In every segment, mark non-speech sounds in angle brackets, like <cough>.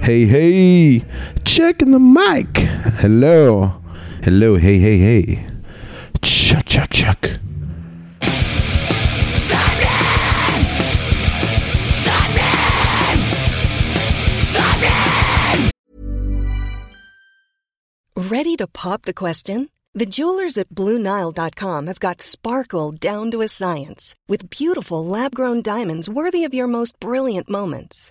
Hey, hey, checking the mic. Hello. Hello, hey, hey, hey. Check, check, check. Ready to pop the question? The jewelers at BlueNile.com have got sparkle down to a science with beautiful lab grown diamonds worthy of your most brilliant moments.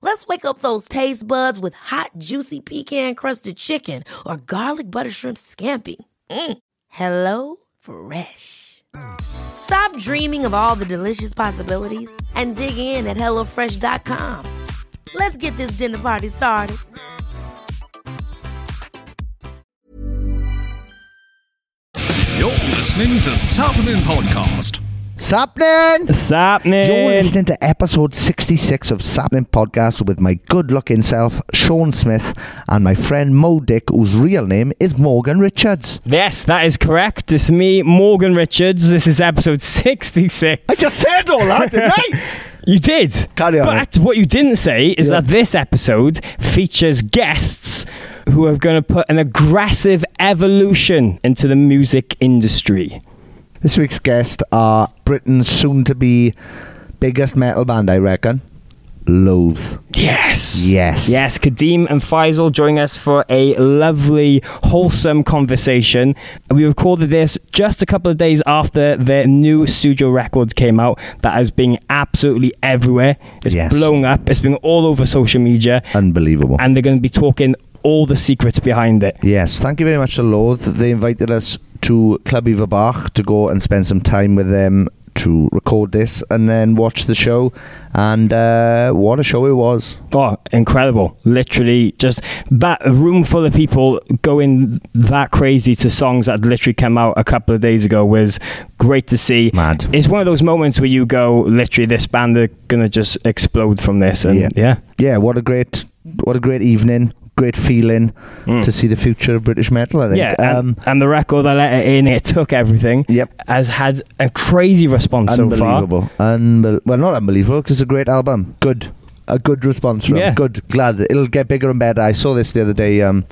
Let's wake up those taste buds with hot, juicy pecan-crusted chicken or garlic butter shrimp scampi. Mm. Hello Fresh. Stop dreaming of all the delicious possibilities and dig in at HelloFresh.com. Let's get this dinner party started. You're listening to Sappenin Podcast. Sappenin! Sappenin. You're listening to episode 66 of Sappenin Podcast with my good looking self, Sean Smith, and my friend Mo Dick, whose real name is Morgan Richards. Yes, that is correct. It's me, Morgan Richards. This is episode 66. I just said all that, didn't I? <laughs> You did. Carry on. But what you didn't say is Yeah. that this episode features guests who are going to put an aggressive evolution into the music industry. This week's guest are Britain's soon to be biggest metal band, I reckon. Loathe. Yes. Yes. Yes, Kadeem and Faisal joining us for a lovely, wholesome conversation. We recorded this just a couple of days after their new studio record came out that has been absolutely everywhere. It's Yes. blown up, it's been all over social media, Unbelievable. and they're going to be talking all the secrets behind it. Yes, thank you very much to Loathe. They invited us to Club Bach to go and spend some time with them to record this and then watch the show. And uh, what a show it was. Oh, incredible. Literally, just that a room full of people going that crazy to songs that literally came out a couple of days ago was great to see. Mad. It's one of those moments where you go, literally, this band are going to just explode from this. And Yeah. yeah. Yeah, what a great, what a great evening. Great feeling Mm. to see the future of British metal. I think. Yeah, um, and, and the record I let it in, it took everything. Yep. Has had a crazy response so far. unbelievable. Unbel- well, not unbelievable because it's a great album. Good. A good response from Yeah. good. Glad it'll get bigger and better. I saw this the other day. Um,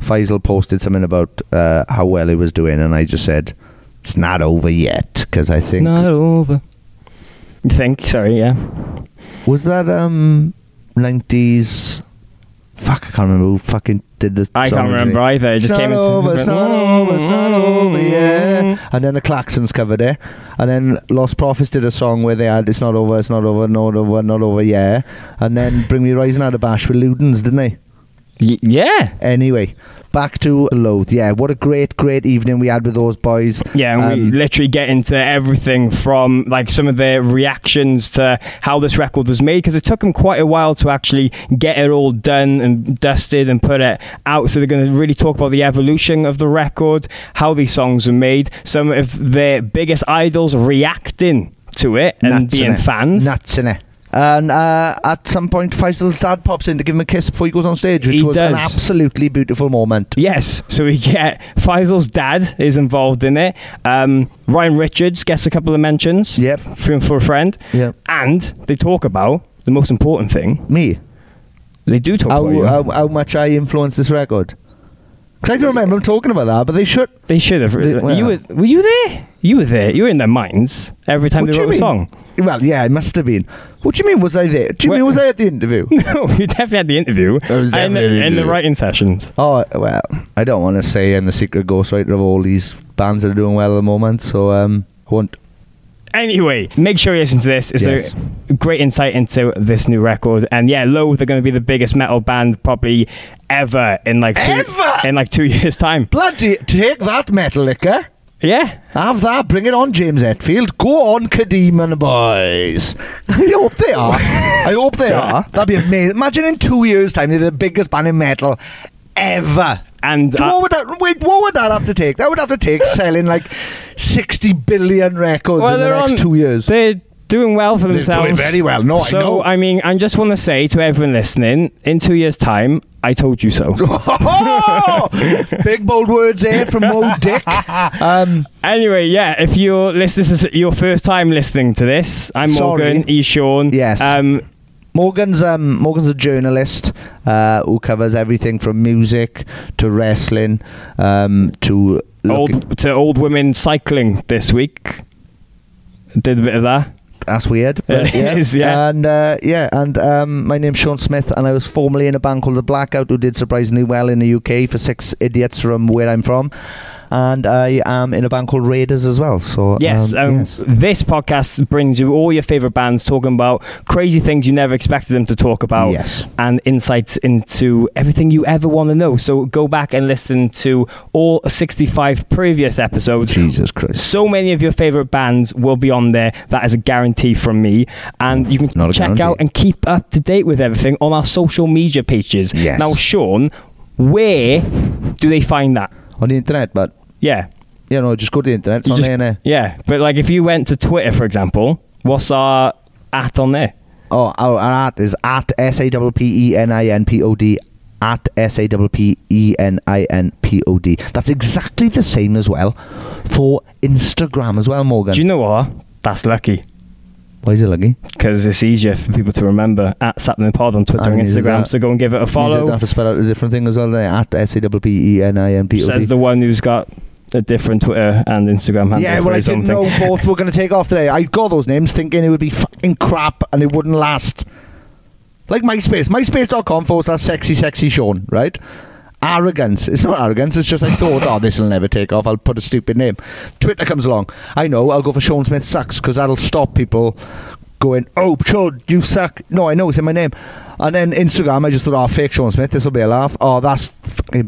Faisal posted something about uh, how well it was doing, and I just said it's not over yet because I think Not over. You think? Sorry, yeah. was that um nineties. Fuck, I can't remember who fucking did this. I can't remember either. It just came over, it's not over, it's not over, yeah. And then the Klaxons covered it. And then Lostprophets did a song where they had It's Not Over, It's Not Over, Not Over, Not Over, yeah. And then Bring Me Rising out of Bash with Ludens, didn't they? Y- yeah. Anyway, back to Loathe. Yeah, what a great, great evening we had with those boys. Yeah, and we Um, literally get into everything from like some of their reactions to how this record was made because it took them quite a while to actually get it all done and dusted and put it out. So they're going to really talk about the evolution of the record, how these songs were made, some of their biggest idols reacting to it and nuts, being fans. Nuts, innit? And uh, at some point, Faisal's dad pops in to give him a kiss before he goes on stage, which He was an absolutely beautiful moment. Yes, so we get Faisal's dad is involved in it. Um, Ryan Richards gets a couple of mentions. Yep. For, for a friend. Yep. And they talk about the most important thing. Me. They do talk how, about you. how, how much I influenced this record. Because I don't remember them talking about that, but they should. they should have. They- well. you were, were you there? You were there. You were in their minds every time What they wrote a song. Well, yeah, it must have been. What do you mean? Was I there? Do you Where- mean was I <laughs> at the interview? No, <laughs> you definitely had the interview. I was and, definitely at the the, and the interview. writing sessions. oh well, I don't want to say I'm the secret ghostwriter of all these bands that are doing well at the moment, so um, I won't. Anyway, make sure you listen to this. It's Yes. a great insight into this new record. And yeah, Loathe, they're going to be the biggest metal band probably ever in like two, Ever? in like two <laughs> years' time. Bloody take that, Metallica. Yeah. Have that. Bring it on, James Hetfield. Go on, Kadeem and the boys. I hope they are. I hope they <laughs> are. That'd be amazing. Imagine in two years' time, they're the biggest band in metal ever. And uh, what would that wait? What would that have to take? That would have to take selling like sixty billion records in the next on- two years. They're doing well for themselves. doing very well. No, I so, know. I mean, I just want to say to everyone listening, in two years' time, I told you so. <laughs> <laughs> Big bold words here from old Dick. Um, Anyway, yeah, if you're listening, this is your first time listening to this, I'm Sorry. Morgan, he's Sean. Yes. Um, Morgan's um, Morgan's a journalist uh, who covers everything from music to wrestling um, to old to old women cycling this week. Did a bit of that. That's weird. But It yeah. is, yeah. And uh, yeah, and um, my name's Sean Smith, and I was formerly in a band called The Blackout, who did surprisingly well in the UK for Six Idiots from where I'm from. And I am in a band called Raiders as well. So Yes, um, um, yes. this podcast brings you all your favorite bands talking about crazy things you never expected them to talk about, Yes. and insights into everything you ever want to know. So go back and listen to all 65 previous episodes. Jesus Christ. So many of your favorite bands will be on there. That is a guarantee from me. And you can Not check guarantee. out and keep up to date with everything on our social media pages. Yes. Now, Sean, where do they find that? On the internet, but Yeah. you know, just go to the internet. It's on just- there? Yeah, but like if you went to Twitter, for example, what's our at on there? Oh, our, our at is at S A P P E N I N P O D. At S A P P E N I N P O D. That's exactly the same as well for Instagram as well, Morgan. Do you know what? That's lucky Why is it lucky? because it's easier for people to remember at Sappenin Pod on Twitter And and Instagram. that- So go and give it a follow. You have to spell out a different thing as well there. At S A P P E N I N P O Says the one who's got a different Twitter and Instagram handle. Yeah, well, I didn't know both were going to take off today. I got those names thinking it would be fucking crap and it wouldn't last. Like MySpace. MySpace.com forward slash sexy sexy Sean, right? Arrogance. It's not arrogance. It's just I thought, oh, this will never take off. I'll put a stupid name. Twitter comes along. I know. I'll go for Sean Smith sucks because that'll stop people going, oh, Sean, you suck. No, I know. It's in my name. And then Instagram, I just thought, oh, fake Sean Smith. This will be a laugh. Oh, that's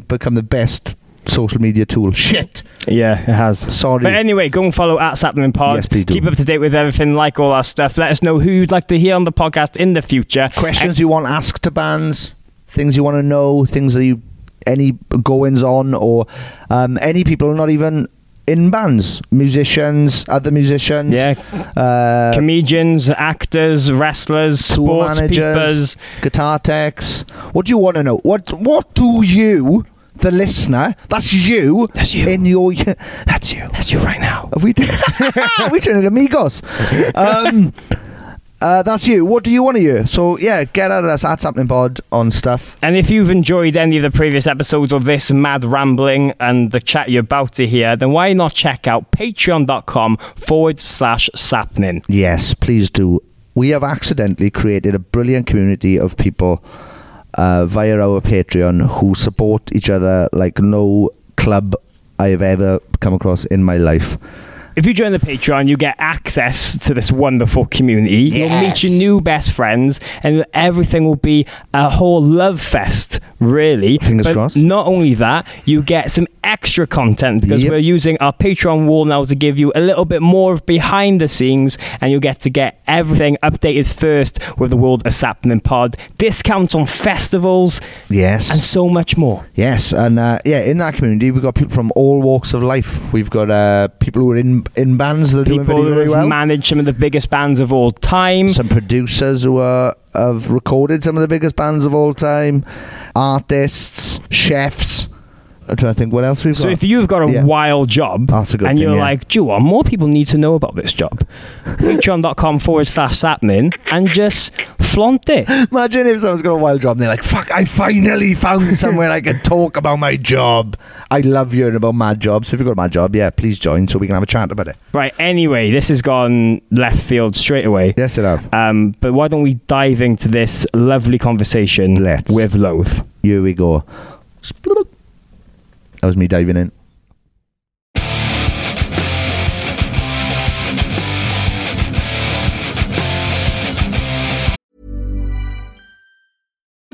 become the best social media tool. Shit. Yeah, it has. Sorry. But anyway, go and follow at Sappenin Pod. Yes, please do. Keep up to date with everything, like all our stuff. Let us know who you'd like to hear on the podcast in the future. questions you want asked to bands, things you want to know, things that you any goings on, or um, any people not even in bands, musicians, other musicians, Yeah, uh, comedians, actors, wrestlers, sports managers, peepers. guitar techs. What do you want to know? What What do you, the listener, that's you, That's you. in your, that's you. That's you right now. Have we <laughs> we turned into amigos. Um, uh, that's you. What do you want to hear? So yeah, get at us at something pod on stuff. And if you've enjoyed any of the previous episodes of this mad rambling and the chat you're about to hear, then why not check out patreon.com forward slash sappenin. Yes, please do. We have accidentally created a brilliant community of people uh, via our Patreon who support each other like no club I have ever come across in my life. If you join the Patreon, you get access to this wonderful community. Yes. You'll meet your new best friends, and everything will be a whole love fest, really. Fingers but crossed. Not only that, you get some extra content because Yep. we're using our Patreon wall now to give you a little bit more of behind the scenes, and you'll get to get everything updated first with the World of Sappenin Pod, discounts on festivals, Yes. and so much more. Yes, and uh, yeah, in that community, we've got people from all walks of life. We've got uh, people who are in in bands that are doing People very, who have well. managed some of the biggest bands of all time. some producers who are, have recorded some of the biggest bands of all time, artists, chefs. I'm trying to think what else we've So got. if you've got a Yeah. wild job That's a good and thing, you're yeah. like, do you want more people need to know about this job? Patreon.com forward slash sappenin and just flaunt it. Imagine if someone's got a wild job and they're like, fuck, I finally found somewhere I can talk about my job. I love hearing about mad jobs. So if you've got a mad job, yeah, please join so we can have a chat about it. Right, anyway, this has gone left field straight away. Yes, it have. Um, but why don't we dive into this lovely conversation Let's. with Loathe? Here we go. That was me diving in.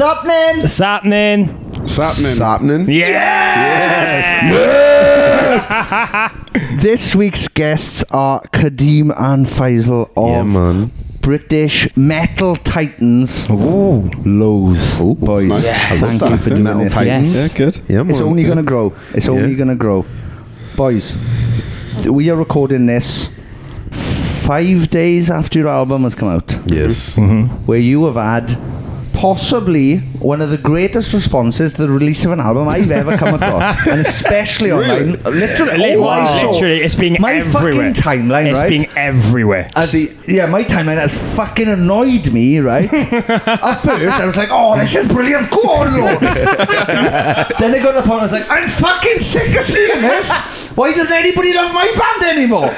Sappenin! What's happening? Sappenin. Sappenin. <laughs> This week's guests are Kadeem and Faisal of Yeah, man. British Metal Titans. Ooh. Lows. Oh, boys. nice. Yes. I love Thank that. you for doing Metal this. Titans. Yes. Yeah, good. Yeah, man. It's only going to grow. It's Yeah. only going to grow. Boys, th- we are recording this five days after your album has come out, Yes. Mm-hmm. where you have had possibly one of the greatest responses to the release of an album I've ever come across, <laughs> and especially online. Literally, Li- all I saw- Literally, it's being my everywhere. fucking timeline, It's right? being everywhere. As the, yeah, my timeline has fucking annoyed me, right? <laughs> At first, I was like, oh, this is brilliant. Go on, Loathe. then I got to the point I was like, I'm fucking sick of seeing this. Why doesn't anybody love my band anymore? <laughs>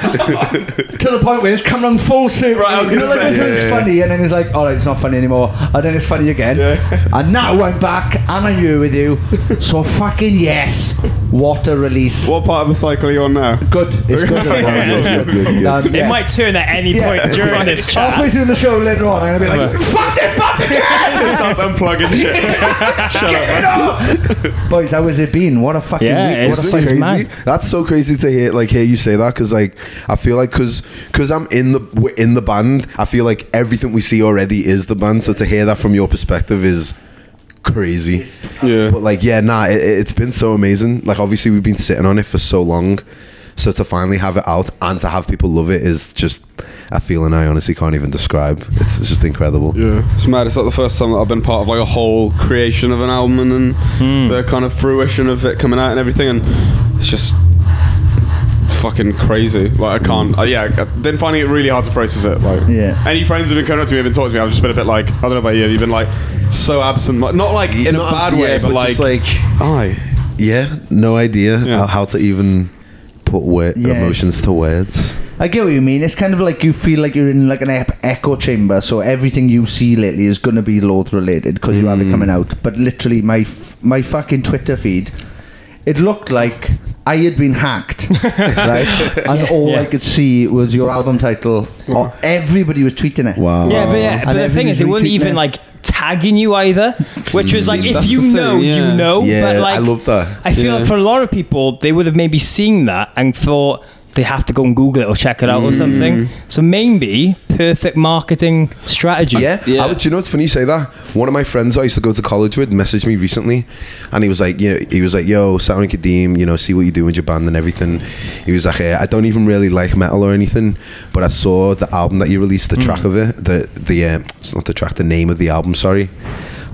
to the point where it's come on full circle. Right, I was gonna say, this yeah, one's yeah, funny, and then it's like, all right, it's not funny anymore. And then it's funny again. And now I'm back, and I'm here with you. <laughs> So fucking yes. What a release. What part of the cycle are you on now? Good. It's good. <laughs> Good, good, good, good. Um, It might turn at any Yeah. point during this Halfway chat. through the show later on, I'm gonna be like, "Fuck this band again!" <laughs> It starts unplugging shit. Shut up. Boys, how has it been? What a fucking Yeah, week! it's What a Isn't fucking crazy? mad. That's so crazy to hear, like hear you say that, because like I feel like because because I'm in the we're in the band, I feel like everything we see already is the band. So to hear that from your perspective is crazy. Yeah. But like, yeah, nah, it, it's been so amazing. Like, obviously, we've been sitting on it for so long, so to finally have it out and to have people love it is just a feeling I honestly can't even describe. It's, it's just incredible. Yeah, it's mad. It's like the first time that I've been part of like a whole creation of an album and then Hmm. the kind of fruition of it coming out and everything, and it's just fucking crazy. Like I can't. Uh, yeah, I've been finding it really hard to process it. Like, Yeah. Any friends who've been coming up to me, have been talking to me. I've just been a bit like, I don't know about you. You've been like so absent. Like, Not like in a Not- bad way, yeah, but, like, just like, I. yeah, no idea Yeah. how, how to even put word, Yes. emotions to words. I get what you mean. It's kind of like you feel like you're in like an ep- echo chamber, so everything you see lately is going to be Loathe related because you have Mm. it coming out. But literally, my f- my fucking Twitter feed, it looked like I had been hacked, <laughs> right? And all Yeah. I could see was your album title. Oh, everybody was tweeting it. Wow. Yeah, but yeah, but the thing is, they weren't even retweeting like tagging you either, which was like, mm. if That's you the thing, know, yeah. you know. Yeah, but like, I love that. I feel Yeah. like for a lot of people, they would have maybe seen that and thought they have to go and Google it or check it out or mm. something. So maybe perfect marketing strategy. Yeah, Yeah. I do you know what's funny you say that? One of my friends I used to go to college with messaged me recently, and he was like, you know, he was like, "Yo, Sound Kadeem, you know, see what you do with your band and everything." He was like, "Eh, "I don't even really like metal or anything, but I saw the album that you released, the track of it, the the uh, it's not the track, the name of the album, sorry."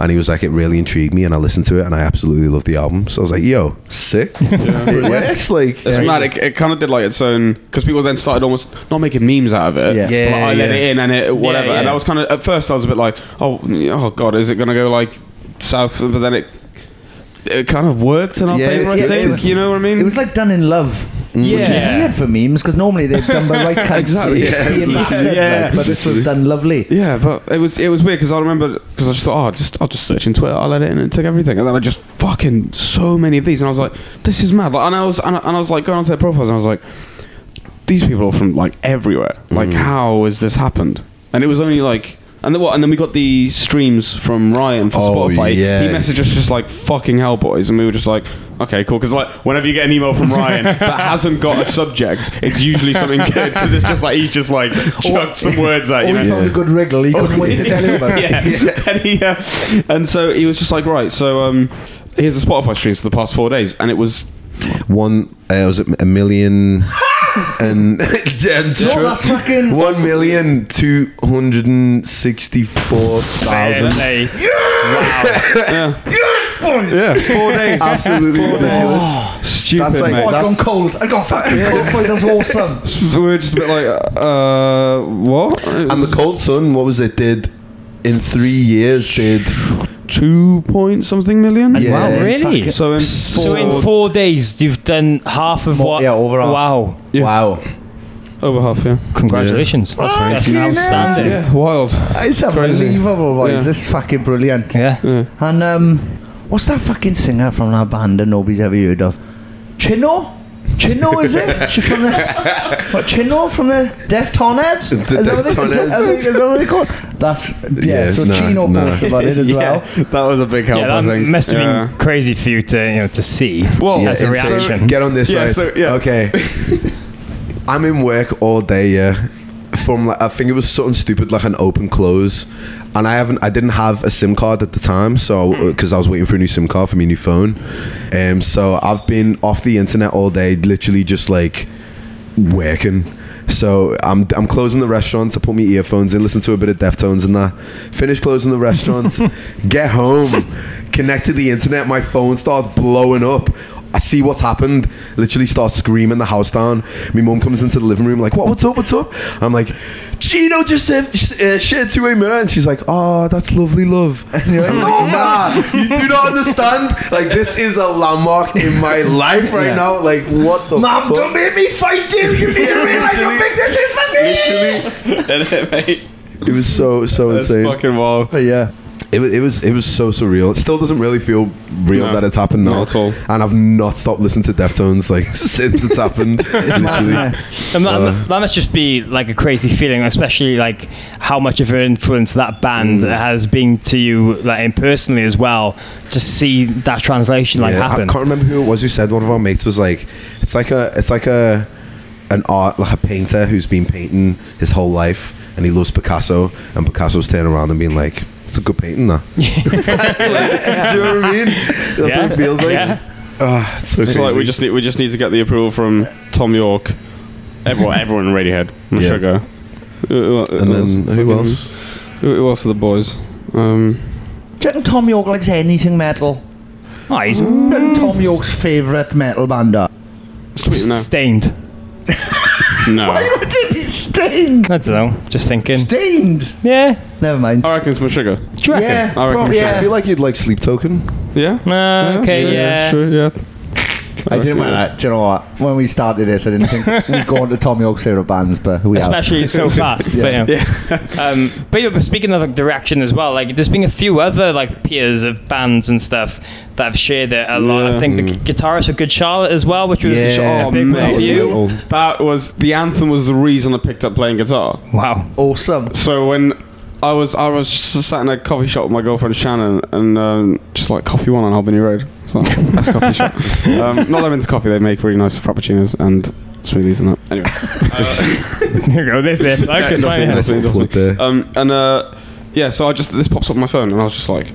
And he was like, it really intrigued me, and I listened to it, and I absolutely love the album. So I was like, "Yo, sick! it works!" <laughs> Like, It's mad. It, it kind of did like its own because people then started almost not making memes out of it. Yeah. But, Yeah, like, I let yeah. it in and it whatever. Yeah, yeah. And I was kind of at first I was a bit like, oh, oh god, is it gonna go like south? But then it it kind of worked in our Yeah, favor. I think you know what I mean. It was like done in love. Which is Yeah. weird for memes because normally they're done by right cunts. Exactly, <laughs> yeah. Yeah. like, but this was done lovely. Yeah, but it was it was weird because I remember because I just thought, oh, I'll just I'll just search in Twitter, I'll let it in and take everything, and then I just fucking so many of these, and I was like, this is mad. Like, and I was and I, and I was like going onto their profiles, and I was like, these people are from like everywhere. Like, mm. how has this happened? And it was only like. And then what? And then we got the streams from Ryan for Oh, Spotify. yeah. He messaged us just like "fucking hell, boys," and we were just like, "Okay, cool." Because like whenever you get an email from Ryan <laughs> that hasn't got a subject, it's usually something good because it's just like he's just like <laughs> chucked some words at you. Always know? found a good wriggle. He couldn't wait to tell you about it. yeah. <laughs> and, he, uh, and so he was just like, right, so um, here's the Spotify streams for the past four days, and it was One, uh, was it a million and, <laughs> and No, that's fucking- one million two hundred and sixty-four thousand. Hey, <laughs> yeah, four days, <laughs> Absolutely ridiculous. stupid, That's like- mate. Oh, I've That's- gone cold. I got fucking cold. Boy, that's awesome. So we were just a bit like, uh, what? And the Cold Sun, what was it? Did in three years did two point something million. Yeah. wow, really? So in So in four days, you've done half of what? yeah, over half. Wow! Yeah. Wow. over half, yeah. Congratulations. That's, that's you, man. outstanding. Yeah, wild. It's Crazy. unbelievable, boys. Yeah. This is fucking brilliant. Yeah. Yeah. And um, what's that fucking singer from that band that nobody's ever heard of? Chino? Chino is it? <laughs> She from the what? Chino from the Deftones? The is that what they- Deftones. I think is that what they call? That's yeah. Yeah, so no, Chino no. posted about it as <laughs> well. that was a big help. Yeah, I that think. must have Yeah. been crazy for you to you know to see Well, as a and so- reaction. get on this Yeah, right. so, yeah. Okay. <laughs> I'm in work all day, yeah. From like, I think it was something stupid like an open close, and I haven't, I didn't have a SIM card at the time, so because I was waiting for a new SIM card for my new phone, um, so I've been off the internet all day, literally just like working. So I'm I'm closing the restaurant to put my earphones in, listen to a bit of Deftones and that. Finish closing the restaurant, <laughs> get home, connect to the internet. My phone starts blowing up. I see what's happened. Literally start screaming the house down. My mum comes into the living room like, "What? What's up? What's up?" I'm like, "Chino just said uh, shared two way mirror," and she's like, "Oh, that's lovely, love." <laughs> And you're like, "No, nah, you do not understand. Like this is a landmark in my life right Yeah. now. Like what the? Mom, fuck? don't make me fight you. You need to realize how big this is for me. Literally, mate. it was so so That's insane. fucking wild. But yeah. It was, it was it was so surreal. It still doesn't really feel real No, that it's happened now. not at all. And I've not stopped listening to Deftones like <laughs> since it's happened. <laughs> literally. And that, that must just be like a crazy feeling, especially like how much of an influence that band Mm. has been to you, like and personally as well. To see that translation like Yeah, I can't remember who it was who said one of our mates was like, it's like a it's like a an art like a painter who's been painting his whole life and he loves Picasso and Picasso's turning around and being like, it's a good painting though. That's like, do you know what I mean? That's Yeah. what it feels like. Yeah. Ah, it's so It's like we just need we just need to get the approval from Thom Yorke, everyone, everyone in Radiohead, and <laughs> Yeah. Sugar, Who- who- and then who fucking- else? Who, who else are the boys? Um, Do you reckon Thom Yorke likes anything metal? oh, he's Do Thom Yorke's favourite metal band are? Sweet, no, Staind. no. <laughs> Why would it be Staind? I don't know. Just thinking. Staind? Yeah. Never mind. I reckon it's more Sugar. Do you reckon? Yeah, I reckon prob- so. I yeah. feel like you'd like Sleep Token. Yeah. Uh, okay. sure, yeah. Sure. Yeah. I didn't want that. Do you know what? When we started this, I didn't think <laughs> we'd go on to Thom Yorke's favourite bands, but we have. Especially so <laughs> fast. But, yeah. um, but, yeah, but speaking of like, direction as well, like there's been a few other like peers of bands and stuff that have shared it a lot. I think the guitarist of Good Charlotte as well, which was Yeah. a Oh, big mate. one for you. That was the anthem. Was the reason I picked up playing guitar. Wow. awesome. So when I was I was just sat in a coffee shop with my girlfriend Shannon and um, just like coffee one on Albany Road. It's like best coffee shop. <laughs> Um, not that I'm into coffee. They make really nice frappuccinos and smoothies and that. Anyway, <laughs> Here you go. There's the like, Yeah, it's definitely, fine. definitely, Plug definitely. there. Um, and uh, yeah, so I just this pops up on my phone and I was just like,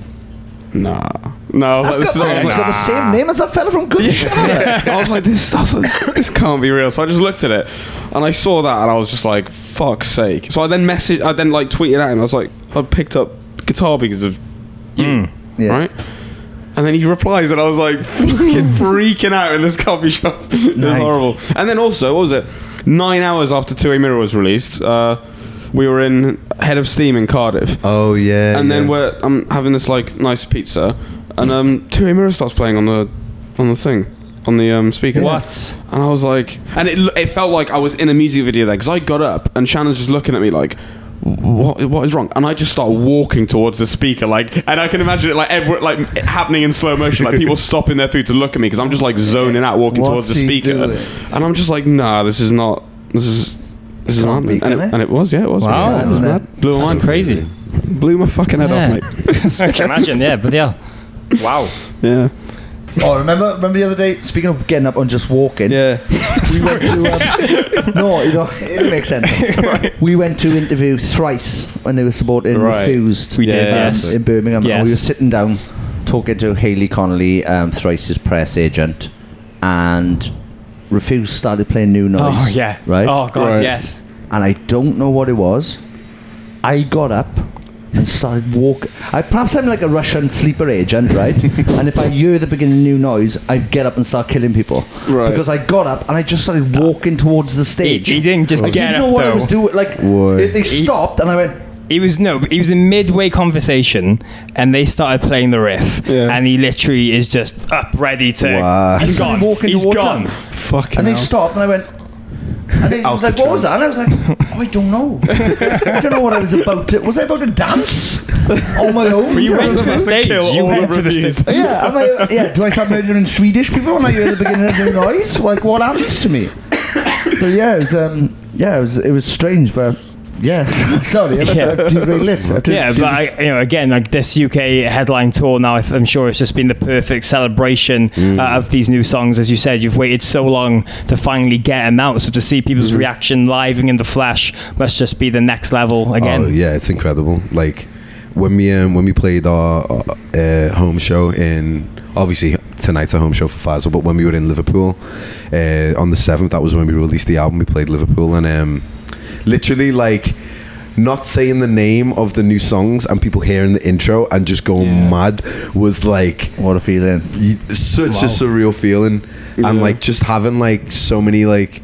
nah, no. I was like, this is, I was He's like, got the same name as that fella from Good Charlotte. <laughs> I was like, this, that's, this, this can't be real. So I just looked at it, and I saw that, and I was just like, fuck's sake. So I then messaged, I then like tweeted at him. I was like, I picked up guitar because of you, Yeah. right? And then he replies, and I was like, fucking <laughs> freaking out in this coffee shop. <laughs> it was horrible. And then also, what was it? Nine hours after Two-Way Mirror was released, uh, we were in Head of Steam in Cardiff Oh yeah. and then yeah. we're I'm having this like nice pizza, and um, Two-Way Mirror starts playing on the on the thing, on the um, speaker. What? And I was like, and it it felt like I was in a music video there because I got up and Shannon's just looking at me like. What what is wrong? And I just start walking towards the speaker, like, and I can imagine it like every, like it happening in slow motion, like people <laughs> stopping their food to look at me because I'm just like zoning out, walking What's towards the speaker, doing? and I'm just like, nah, this is not, this is, this is Can't be, and, it, it? and it was, yeah, it was, Wow. it was Isn't mad. blew my mind, crazy. blew my fucking head Yeah. off, mate. <laughs> <laughs> I can imagine, yeah, but yeah. Wow. yeah, Oh, remember remember the other day? Speaking of getting up and just walking, yeah, <laughs> we went to. Um, no, you know, it makes sense. We went to interview Thrice when they were supporting Right. Refused. We did, Yeah, yes. in Birmingham. Yes. And we were sitting down talking to Hayley Connolly, um, Thrice's press agent, and Refused started playing New oh, Noise. Oh, yeah. Right? Oh, God, Right. yes. and I don't know what it was. I got up and started walking. I perhaps I'm like a Russian sleeper agent, right? <laughs> and if I hear the beginning of new noise, I get up and start killing people. Right. Because I got up and I just started walking towards the stage. he didn't just I get didn't up, know what I though. was doing. Like Why? they, they stopped and I went. He was no, he was in midway conversation, and they started playing the riff, Yeah. and he literally is just up, ready to. Wow. He's I started gone. walking He's towards gone. them. fucking And they hell. stopped, and I went. And he was like, "What was that?" And I was like, "Oh, I don't know. <laughs> I don't know what I was about to. Was I about to dance on my own? But you Do went to the stage. kill You all went the to the reviews. stage. yeah, am I, yeah. Do I start murdering Swedish people when I hear the beginning of the noise? Like, what happens to me? But yeah, it was um, yeah, it was it was strange, but yeah. <laughs> Sorry, Yeah. yeah. derailed it. I did- Yeah, but I, you know, again, like this UK headline tour now, I'm sure it's just been the perfect celebration uh, of these new songs. As you said, you've waited so long to finally get them out, so to see people's reaction live and in the flesh must just be the next level again. Oh yeah, it's incredible. Like when we um, when we played our uh, home show in obviously tonight's a home show for Faisal, but when we were in Liverpool uh, on the seventh, that was when we released the album. We played Liverpool and um, literally like not saying the name of the new songs and people hearing the intro and just going mad was like What a feeling. such a surreal feeling and like just having like so many like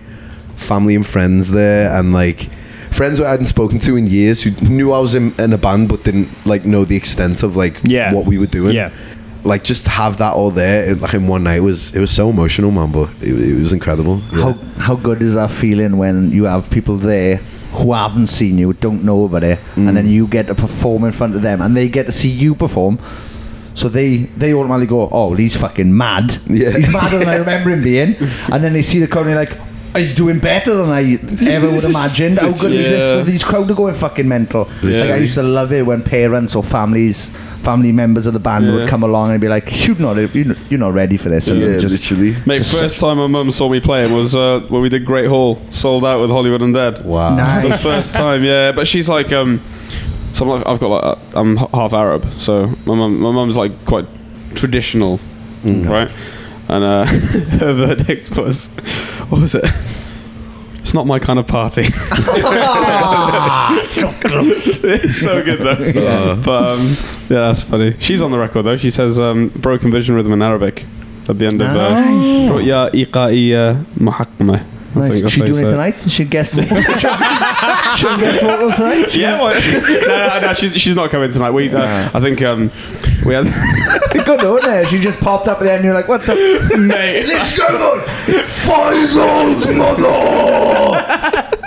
family and friends there and like friends who I hadn't spoken to in years who knew I was in, in a band but didn't like know the extent of like Yeah. what we were doing Yeah. Like just have that all there in, like in one night was it was so emotional man but it, it was incredible How yeah. how good is that feeling when you have people there who haven't seen you, don't know about it, and then mm. you get to perform in front of them, and they get to see you perform. So they they automatically go, oh, he's fucking mad. Yeah. He's <laughs> madder than I remember him being. <laughs> And then they see the crowd and they're like, "Oh, he's doing better than I ever would imagined. How good is Yeah. this? These crowd are going fucking mental. Like I used to love it when parents or families, family members of the band Yeah. would come along and be like, you're not, you're you're not ready for this. And yeah then just literally Mate, Just first time my mum saw me playing was uh, when we did Great Hall, sold out with Hollywood Undead. wow Nice. The first time, yeah. But she's like, um, so I'm like, I've got like, uh, I'm half Arab, so my mum, my mum's like quite traditional, right? And uh, <laughs> her verdict was, what was it? It's not my kind of party. <laughs> so close. it's so good though. <laughs> But um, yeah, that's funny. She's on the record though. She says um, broken vision rhythm in Arabic at the end of uh, Nice. رؤيا إيقائية محكمة. I Nice. think Is she doing it how you say tonight? She guest vocals? <laughs> she guest vocals tonight? Yeah, well, no, no, no, she's, she's not coming tonight. We, uh, I think um, we had. <laughs> Good, isn't it? She just popped up there and you're like, what the? Mate, <laughs> Let's go, Faisal's mother!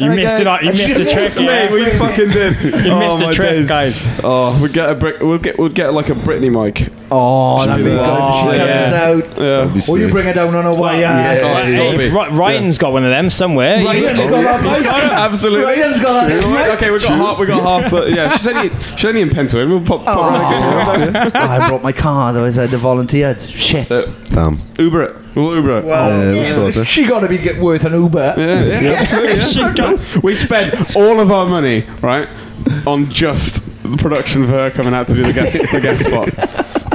You missed it. You And missed the trick. walks away. Yeah. mate, we fucking did. You oh, missed the trick, days. guys. Oh, we get a brick. We'll get. We'll get like a Britney mic. Oh, that'd be good. Oh, she comes out. Yeah. Or you bring her down on a wire. Yeah. Oh, it's hey, be. Ry- Ryan's got one of them somewhere. He's- Ryan's got that He's voice. got it, absolutely. Ryan's got that. Okay, we've got half. We got half. The, yeah, she's only she's only in Pentwyn. We'll pop, pop round. Oh, I brought my car, otherwise I'd have volunteered. Shit. Uh, damn Uber it. We'll Uber it. yeah, we'll sort it. She got to be get worth an Uber. Yeah, yeah, absolutely. yeah. She's got. We spent all of our money, right, on just the production of her coming out to do the guest the guest spot.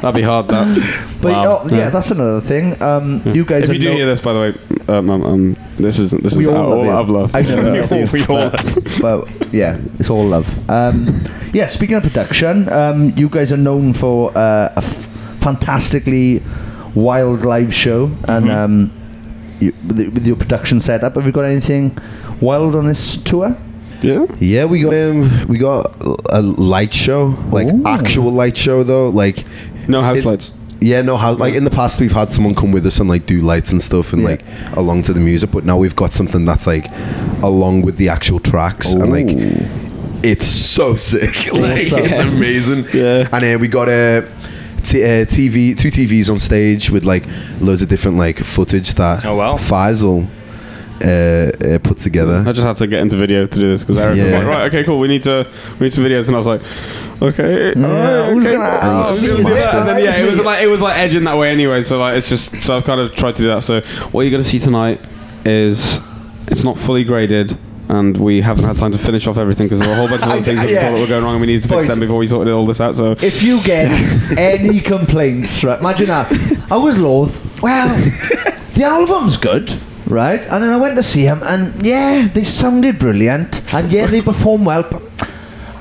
That'd be hard. That. But Wow. oh, yeah, that's another thing. Um, You guys If are you do no- hear this, by the way, um, um, um, this isn't. This We is all all, love you. out of love. I know Yeah. <laughs> we all- We all- but yeah, it's all love. Um, yeah, speaking of production, um, you guys are known for uh, a f- fantastically wild live show, and Mm-hmm. um, you, with, the- with your production setup, have you got anything wild on this tour? Yeah. Yeah, we got um, we got a light show, like Ooh. actual light show though. Like No house It- lights. Yeah, no, how like in the past we've had someone come with us and like do lights and stuff and Yeah. like along to the music, but now we've got something that's like along with the actual tracks and like it's so sick. <laughs> like Awesome. it's amazing. Yeah. And uh, we got a t- uh, TV, two TVs on stage with like loads of different like footage that Oh, wow. Faisal uh, uh, put together. I just had to get into video to do this because Eric was like, right, okay, cool, we need to we need some videos, and I was like, okay, alright, who's okay, gonna- cool. oh, who's gonna is do this that? the And then yeah, it was like it was like edging that way anyway. So like it's just so I've kind of tried to do that. So what you're gonna see tonight is it's not fully graded. And we haven't had time to finish off everything because there were a whole bunch of <laughs> other things Yeah. that were going wrong, and we needed to fix Boys. them before we sorted all this out. So If you get <laughs> any complaints, right? Imagine that. I was loath. Well, <laughs> the album's good, right? And then I went to see them, and yeah, they sounded brilliant, and yeah, they perform well, but.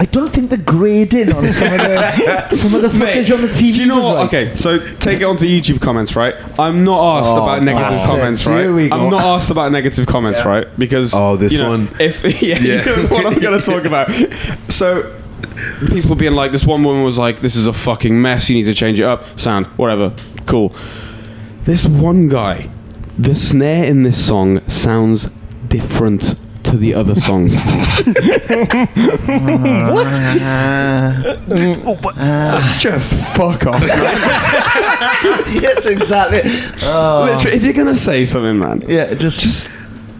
I don't think the grading on some of the <laughs> some of the footage on the TV Do you know was what? right. Okay, so take it onto YouTube comments, right? I'm not asked Oh, about negative comments, right? We go. I'm not asked about negative comments, right? Because Oh, this you know, one. If yeah, <laughs> Yeah. you know what I'm going to talk about. So people being like, this one woman was like, "This is a fucking mess. You need to change it up." Sound, whatever, cool. This one guy, the snare in this song sounds different to the other songs. <laughs> What? <laughs> Just fuck off. <laughs> yes, exactly. Oh, Literally, if you're gonna say something, man, yeah, just just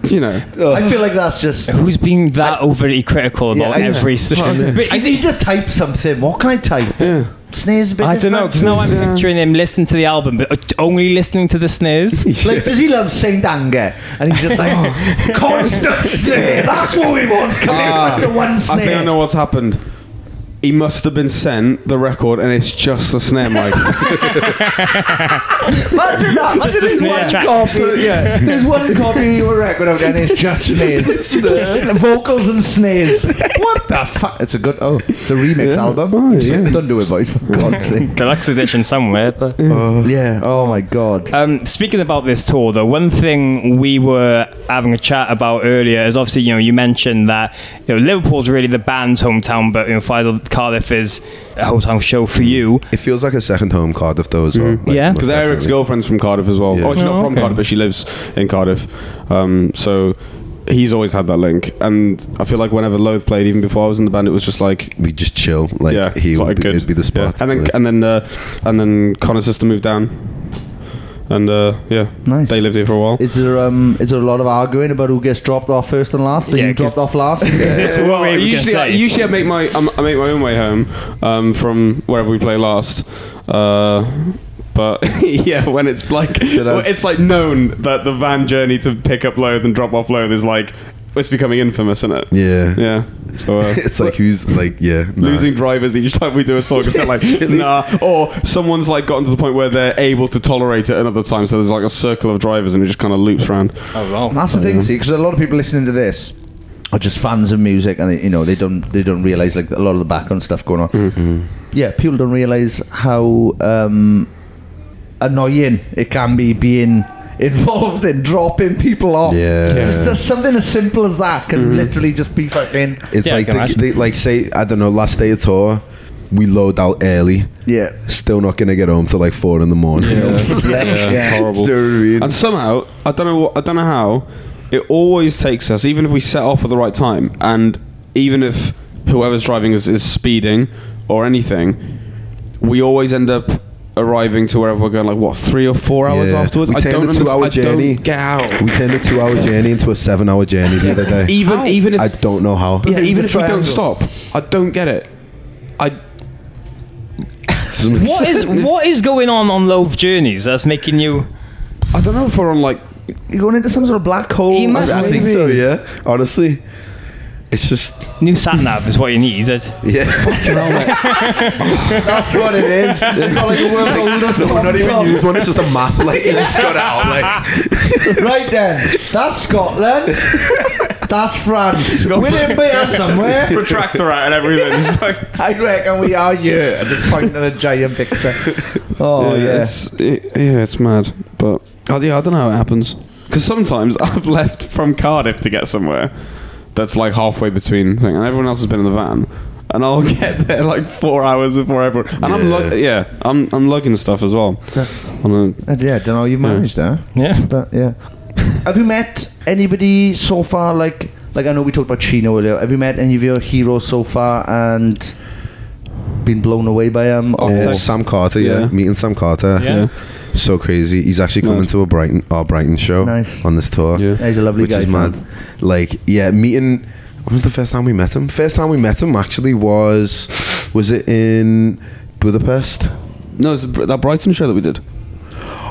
you know, I feel like that's just. Who's being that overly critical Yeah, about I- every? Fuck. But I is need to just type something. What can I type? yeah. Snares a bit I don't know because now I'm picturing him listening to the album, but uh, only listening to the snares. <laughs> Like, does he love Saint Anger? And he's just like, <laughs> oh. constant snare. That's what we want. Come here, back to one I snare. think I know what's happened. He must have been sent the record, and it's just the snare mic. <laughs> Imagine that. Just a snare one track. copy. yeah, there's one copy of your record out there, and it's just <laughs> snares, vocals and snares. What the fuck? It's a good. Oh, it's a remix album. Oh, So yeah. Don't do it, boys. For God's <laughs> sake. Deluxe edition somewhere, but. Yeah. Oh my God. Um, speaking about this tour, though, one thing we were having a chat about earlier is obviously, you know, you mentioned that you know Liverpool's really the band's hometown, but you know, Faisal Cardiff is a hometown show for you. It feels like a second home Cardiff though as well. like, Yeah. most Because Eric's definitely. girlfriend's from Cardiff as well. Yeah. Oh, she's Oh, not from okay. Cardiff, but she lives in Cardiff. Um, so he's always had that link. And I feel like whenever Loathe played, even before I was in the band, it was just like. We just chill. Like yeah, he it's would like be, good. it'd be the spot. Yeah. And then like- and then uh, and then Connor's sister moved down, and uh, yeah, Nice. they lived here for a while. Is there um is there a lot of arguing about who gets dropped off first and last? Are Yeah, you 'cause- dropped off last? <laughs> this what well, we were gonna usually, I, usually I make my um, I make my own way home um, from wherever we play last. Uh, but <laughs> yeah, when it's like well, it's like known that the van journey to pick up Loathe and drop off Loathe is like it's becoming infamous, isn't it? yeah. Yeah. So uh, <laughs> it's like who's like yeah nah. losing drivers each time we do a talk. It's like <laughs> nah, or someone's like gotten to the point where they're able to tolerate it another time. So there's like a circle of drivers and it just kind of loops around. Oh, well. That's the thing, see, because a lot of people listening to this are just fans of music, and they, you know they don't they don't realize like a lot of the background stuff going on. Mm-hmm. Yeah, people don't realize how um, annoying it can be being involved in dropping people off. Yeah. just, just something as simple as that can mm-hmm. literally just be fucking. It's Yeah, I like can they, imagine. they like say I don't know last day of tour we load out early Yeah, still not gonna get home till like four in the morning yeah, <laughs> Yeah, it's horrible. Do you know what I mean? And somehow, I don't know. What, I don't know how. It always takes us, even if we set off at the right time, and even if whoever's driving us is speeding or anything, we always end up arriving to wherever we're going. Like what, three or four hours Yeah. afterwards? We I turned don't a two-hour understand- I don't journey. get out. <laughs> we turned a two hour journey into a seven hour journey the other day Even even if I don't know how yeah, even if we don't stop, I don't get it. I What is what is going on on Loathe Journeys that's making you? I don't know if we're on like You're going into some sort of black hole. He must- I think so yeah honestly it's just New sat nav is what you need. It. yeah <laughs> That's what it is. <laughs> You've got like a world of no, we're not even use one it's just a map <laughs> like you just got it out like Right then, that's Scotland. That's France. We're in here somewhere. protractor out and everything. It's like, I reckon we are here. I just point at a giant picture. Oh yeah. It's, it, yeah, it's mad. But oh, yeah, I don't know how it happens. Because sometimes I've left from Cardiff to get somewhere that's like halfway between thing, and everyone else has been in the van. and I'll <laughs> get there like four hours before everyone. And I'm Yeah. lug- yeah, I'm I'm lugging stuff as well. That's, On a, uh, yeah, don't know you've managed that. Yeah. But yeah. Have you met anybody so far? Like, like I know we talked about Chino earlier. Have you met any of your heroes so far and been blown away by them? Oh, or- Uh, Sam Carter, yeah. Yeah. Meeting Sam Carter. Yeah. So crazy. He's actually coming Nice. to a Brighton our Brighton show Nice. on this tour. Yeah. He's a lovely which guy. is Sam. mad. Like, yeah, meeting. When was the first time we met him? First time we met him actually was was it in Budapest? no, it's that Brighton show that we did.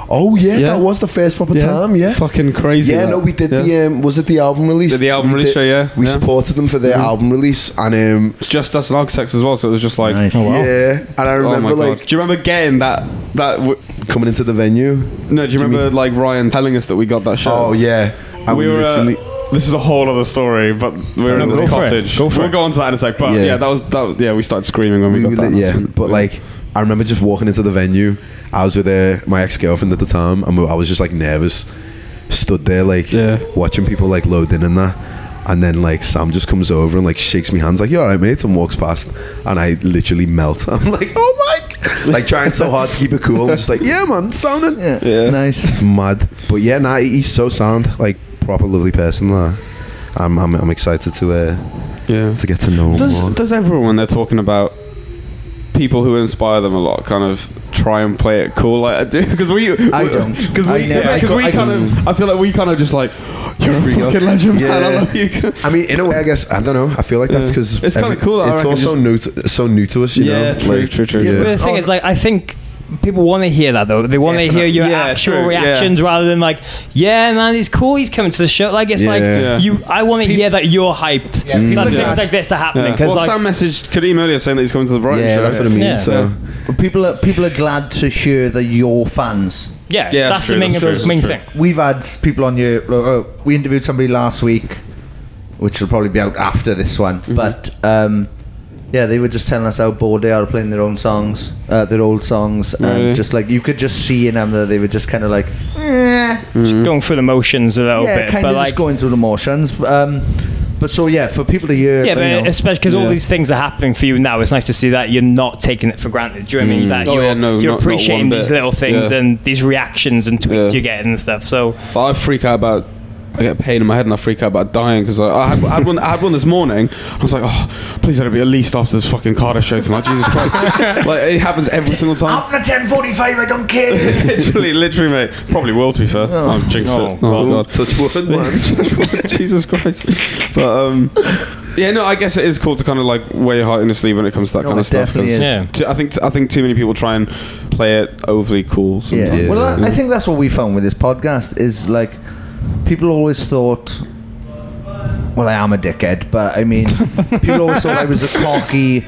Oh yeah, Yeah. that was the first proper time. Yeah. fucking crazy. Yeah, that. no, we did Yeah. the um, was it the album release? Did the album We release show, yeah. We Yeah. supported them for their Mhm. album release, and um, It's just us and architects as well, so it was just like, Nice. Oh, wow. yeah, and I oh remember my god. like do you remember getting that? That w- coming into the venue. no, do you remember like Ryan telling us that we got that show? Oh yeah, and we were. Uh, literally. this is a whole other story, but we were No, in this go for it. cottage. Go for we'll it. go on to that in a sec. But Yeah. yeah, that was that. was- Yeah, we started screaming when we, we got were that. li- yeah, but like I remember just walking into the venue. I was with uh, my ex girlfriend at the time, and I was just like nervous. Stood there like Yeah. watching people like load in and that. And then like Sam just comes over and like shakes me hands like you alright mate and walks past and I literally melt. <laughs> I'm like oh my like trying so hard to keep it cool. I'm just like yeah man sounding Yeah. Yeah. Nice. it's mad. But yeah, nah, he's so sound like proper lovely person. Lah. I'm, I'm I'm excited to uh, yeah. to get to know him Does more. does everyone when they're talking about people who inspire them a lot kind of try and play it cool like I do <laughs> because we I don't. because I we never- I because go- we I kind go- of I feel like we kind of just like you're a fucking legend man I Yeah. love you <laughs> I mean, in a way, I guess I don't know. I feel like that's Yeah. because It's kinda cool, I It's also just- new, to, so new to us. You Yeah, know, true, like, true, true. But Yeah. the thing Oh, is, like, I think people want to hear that though. They want to hear your Yeah, actual true, yeah. reactions rather than like, yeah, man, he's cool. He's coming to the show. Like, it's like Yeah. Yeah. you. I want to hear that you're hyped. Yeah, people that are things glad. like this are happening Yeah. because Well, like. Sam messaged Kadeem earlier saying that he's coming to the Brighton yeah, show. that's what I mean. Yeah. So But people are people are glad to hear that you're fans. yeah, Yeah, that's that's the true, main, that's true, that's main true. thing. We've had people on here. Uh, we interviewed somebody last week, which will probably be out after this one. Mm-hmm. But um, yeah, they were just telling us how bored they are playing their own songs, uh, their old songs, Really? and just like you could just see in them that they were just kind of like, eh, Just going through the motions a little yeah, bit, kind but of like. just going through the motions. Um, but so yeah, for people to hear, yeah, you but know, especially because all Yeah. these things are happening for you now. It's nice to see that you're not taking it for granted. Do you know what I mean? That Oh, you're, yeah, no, you're not- not appreciating one these bit. little things Yeah. and these reactions and tweets Yeah. you're getting and stuff. So But I freak out about. I get a pain in my head and I freak out about dying because I, I, had, I, had one, I had one this morning. I was like, oh, please let it be at least after this fucking Carter show tonight. Jesus Christ. <laughs> like, it happens every single time. up to ten forty-five. I don't care. <laughs> literally, literally, mate. Probably will, to be fair. I've jinxed Oh, it. Oh, God. touch wood, <laughs> man. Jesus Christ. But, um, yeah, no, I guess it is cool to kind of like wear your heart in your sleeve when it comes to that No, kind of stuff. definitely 'cause is. Yeah. t- I think I think too many people try and play it overly cool. Yeah. Sometimes. Well, I, I think that's what we found with this podcast is like people always thought. Well, I am a dickhead, but I mean, <laughs> people always thought I was a cocky,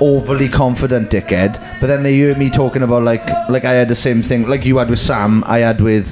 overly confident dickhead. But then they hear me talking about like, like I had the same thing, like you had with Sam, I had with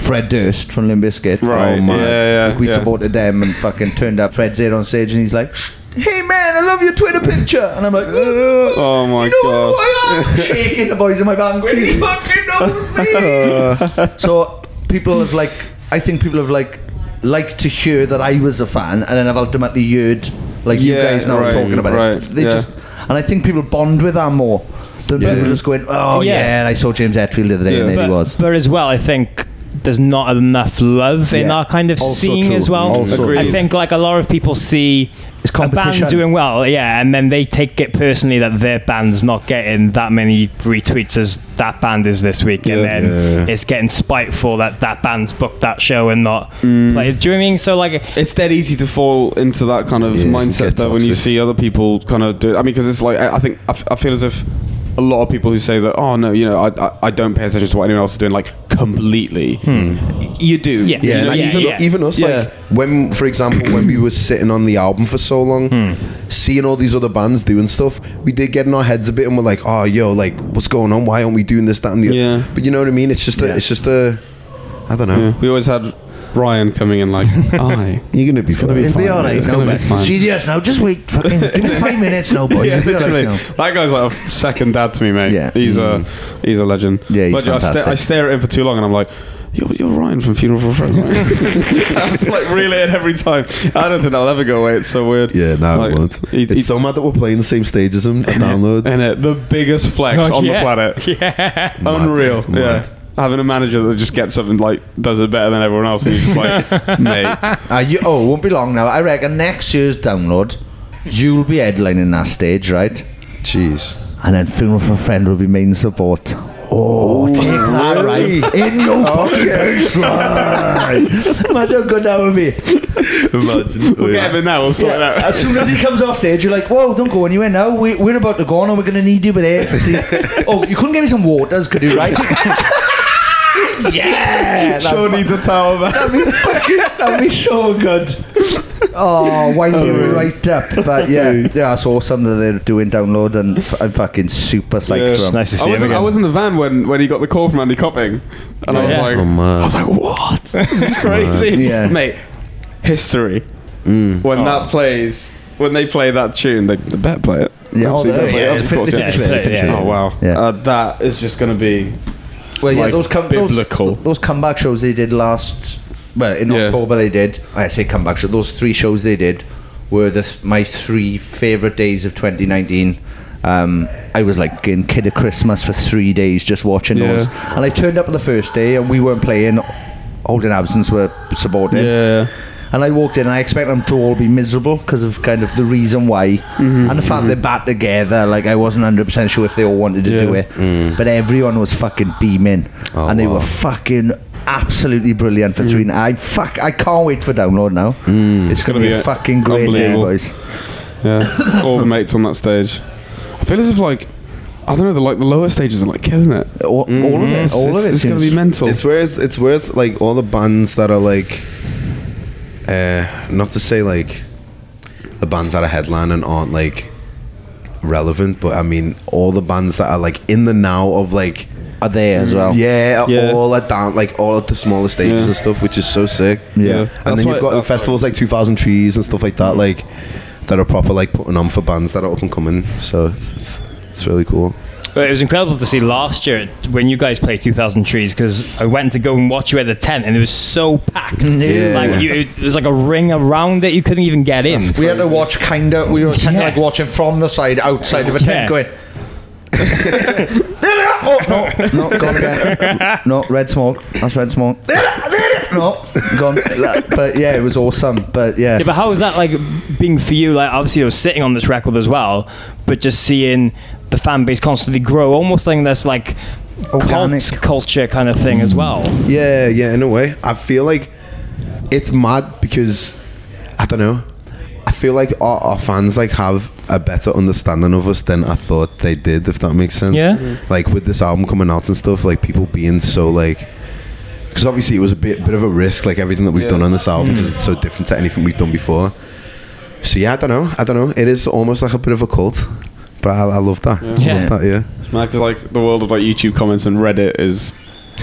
Fred Durst from Limp Bizkit. Right, Oh, man. yeah, yeah, Like we yeah. supported them and fucking turned up. Fred's there on stage and he's like, "Hey man, I love your Twitter picture," and I'm like, "Oh, <laughs> Oh my you know god. who I am?" <laughs> Shaking the boys in my band, going, "He fucking knows me." so people have like, I think people have like, liked to hear that I was a fan, and then I've ultimately heard like you Yeah, guys now right, talking about right, it. They yeah. just, and I think people bond with that more than Yeah. people just going, "Oh Yeah. yeah, I saw James Hetfield the other day, Yeah. and there but, he was." but as well, I think there's not enough love in Yeah. our kind of Also scene true. as well. Also Agreed. I think like a lot of people see It's a band doing well, yeah, and then they take it personally that their band's not getting that many retweets as that band is this week, and Yeah. then Yeah. it's getting spiteful that that band's booked that show and not Mm. played. Do you know I mean? So like, it's dead easy to fall into that kind of Yeah, mindset get though when you see other people kind of do. It. I mean, because it's like I, I think I, f- I feel as if a lot of people who say that, oh no, you know, I, I, I don't pay attention to what anyone else is doing, like completely. Y- You do. Yeah. Yeah, You know, and yeah, even, yeah. even us, Yeah. like when, for example, when we were sitting on the album for so long, Hmm. seeing all these other bands doing stuff, we did get in our heads a bit, and we're like, "Oh, yo, like, what's going on? Why aren't we doing this, that, and the?" other?" Yeah. But you know what I mean? It's just a, Yeah. it's just a, I don't know. Yeah. We always had Ryan coming in like, <laughs> "Aye, You're gonna be it's gonna fine. be It'll fine. be alright. It's No, gonna be but fine." serious now. Just wait. Fucking give me five minutes now, boys. Yeah, It'll be alright literally. now. That guy's like a second dad to me, mate. Yeah. he's a mm. he's a legend. Yeah, he's but I, fantastic. I stare at him for too long, and I'm like. You're, you're Ryan from Funeral for a Friend. Right? I have to like reel it in every time. I don't think that'll ever go away. It's so weird. Yeah, no, Like, it won't. he- it's he- so mad that we're playing the same stage as <laughs> him. A download. And it, the biggest flex Oh, on yeah. the planet. <laughs> Yeah. Unreal. Mad. Yeah. Having a manager that just gets something like does it better than everyone else, and you're just like, <laughs> mate. Uh, you, oh, it won't be long now. I reckon next year's download, you'll be headlining that stage, right? Jeez. And then Funeral for a Friend will be main support. Oh, take that really? right in your fucking face, right? Imagine how good that would be. Imagine. We'll get him in now. We'll sort it out. As soon as he comes off stage, you're like, "Whoa, don't go anywhere now. We, we're about to go now. We're going to need you with it." <laughs> Oh, you couldn't get me some waters, could you? Right? <laughs> yeah, Sean needs a towel back. That'd be fucking, that'd be so good. Oh, wind you right up. But <laughs> yeah, yeah, that's awesome that they're doing download and f- I'm fucking super psyched Yeah. for them. nice to see I him wasn't, I again. was in the van when, when he got the call from Andy Copping, and I was Yeah. like, Oh, man. I was like, what? <laughs> this is crazy, Yeah. mate. History. When that plays, when they play that tune, they, they better play it. Yeah, oh, Absolutely they- better play it. yeah, of course. fin- Yeah. they finish it, they finish it. Oh wow, Yeah. uh, that is just going to be. Well, yeah, like, those, come, biblical. those those comeback shows they did last. Well, in Yeah. October they did. I say comeback show. Those three shows they did were the th- my three favorite days of 2019. Um, I was like in kid of Christmas for three days just watching Yeah. those. And I turned up on the first day and we weren't playing. Holding absence were supporting. Yeah. And I walked in and I expect them to all be miserable because of kind of the reason why. Mm-hmm, and the fact they're back together, like I wasn't 100% sure if they all wanted to Yeah. do it. But everyone was fucking beaming. Oh, and they wow. were fucking absolutely brilliant for Mm. three. I fuck, I can't wait for download now. It's going to be a, fucking great day, boys. Yeah, all the mates on that stage. I feel as if like I don't know, the like the lower stages are like killing it. All, all of it. It's, All of it's, it. it's gonna be mental. It's where it's, it's where it's like all the bands that are like, uh, not to say like the bands that are headlining aren't like relevant, but I mean all the bands that are like in the now of like are there as well. yeah, Yeah. all at down like all at the smaller stages Yeah. and stuff, which is so sick. Yeah. and That's then you've got that's festivals like Two Thousand Trees and stuff like that, like that are proper like putting on for bands that are up and coming. So it's, it's really cool. But it was incredible to see last year when you guys played 2000 Trees because I went to go and watch you at the tent and it was so packed. Mm-hmm. Yeah. Like you, there was like a ring around it, you couldn't even get in. We had to watch kind of. We were kind of Yeah. like watching from the side, outside of a tent, Yeah. going. <laughs> <laughs> oh no, no, gone again. No, red smoke. That's red smoke. <laughs> No, gone. But yeah, it was awesome. But yeah, Yeah, but how was that like being for you? Like, obviously, you're sitting on this record as well, but just seeing the fan base constantly grow, almost like that's like Organic. cult culture kind of thing as well. Yeah, yeah, in a way. I feel like it's mad because I don't know. I feel like our, our fans like have a better understanding of us than I thought they did, if that makes sense. Yeah. Mhm. Like with this album coming out and stuff, like people being so like because obviously it was a bit bit of a risk, like everything that we've done on this album, because it's so different to anything we've done before. So yeah, I don't know. I don't know. It is almost like a bit of a cult, but I, I love that. I Yeah. love that. Yeah. It's mad because like the world of like YouTube comments and Reddit is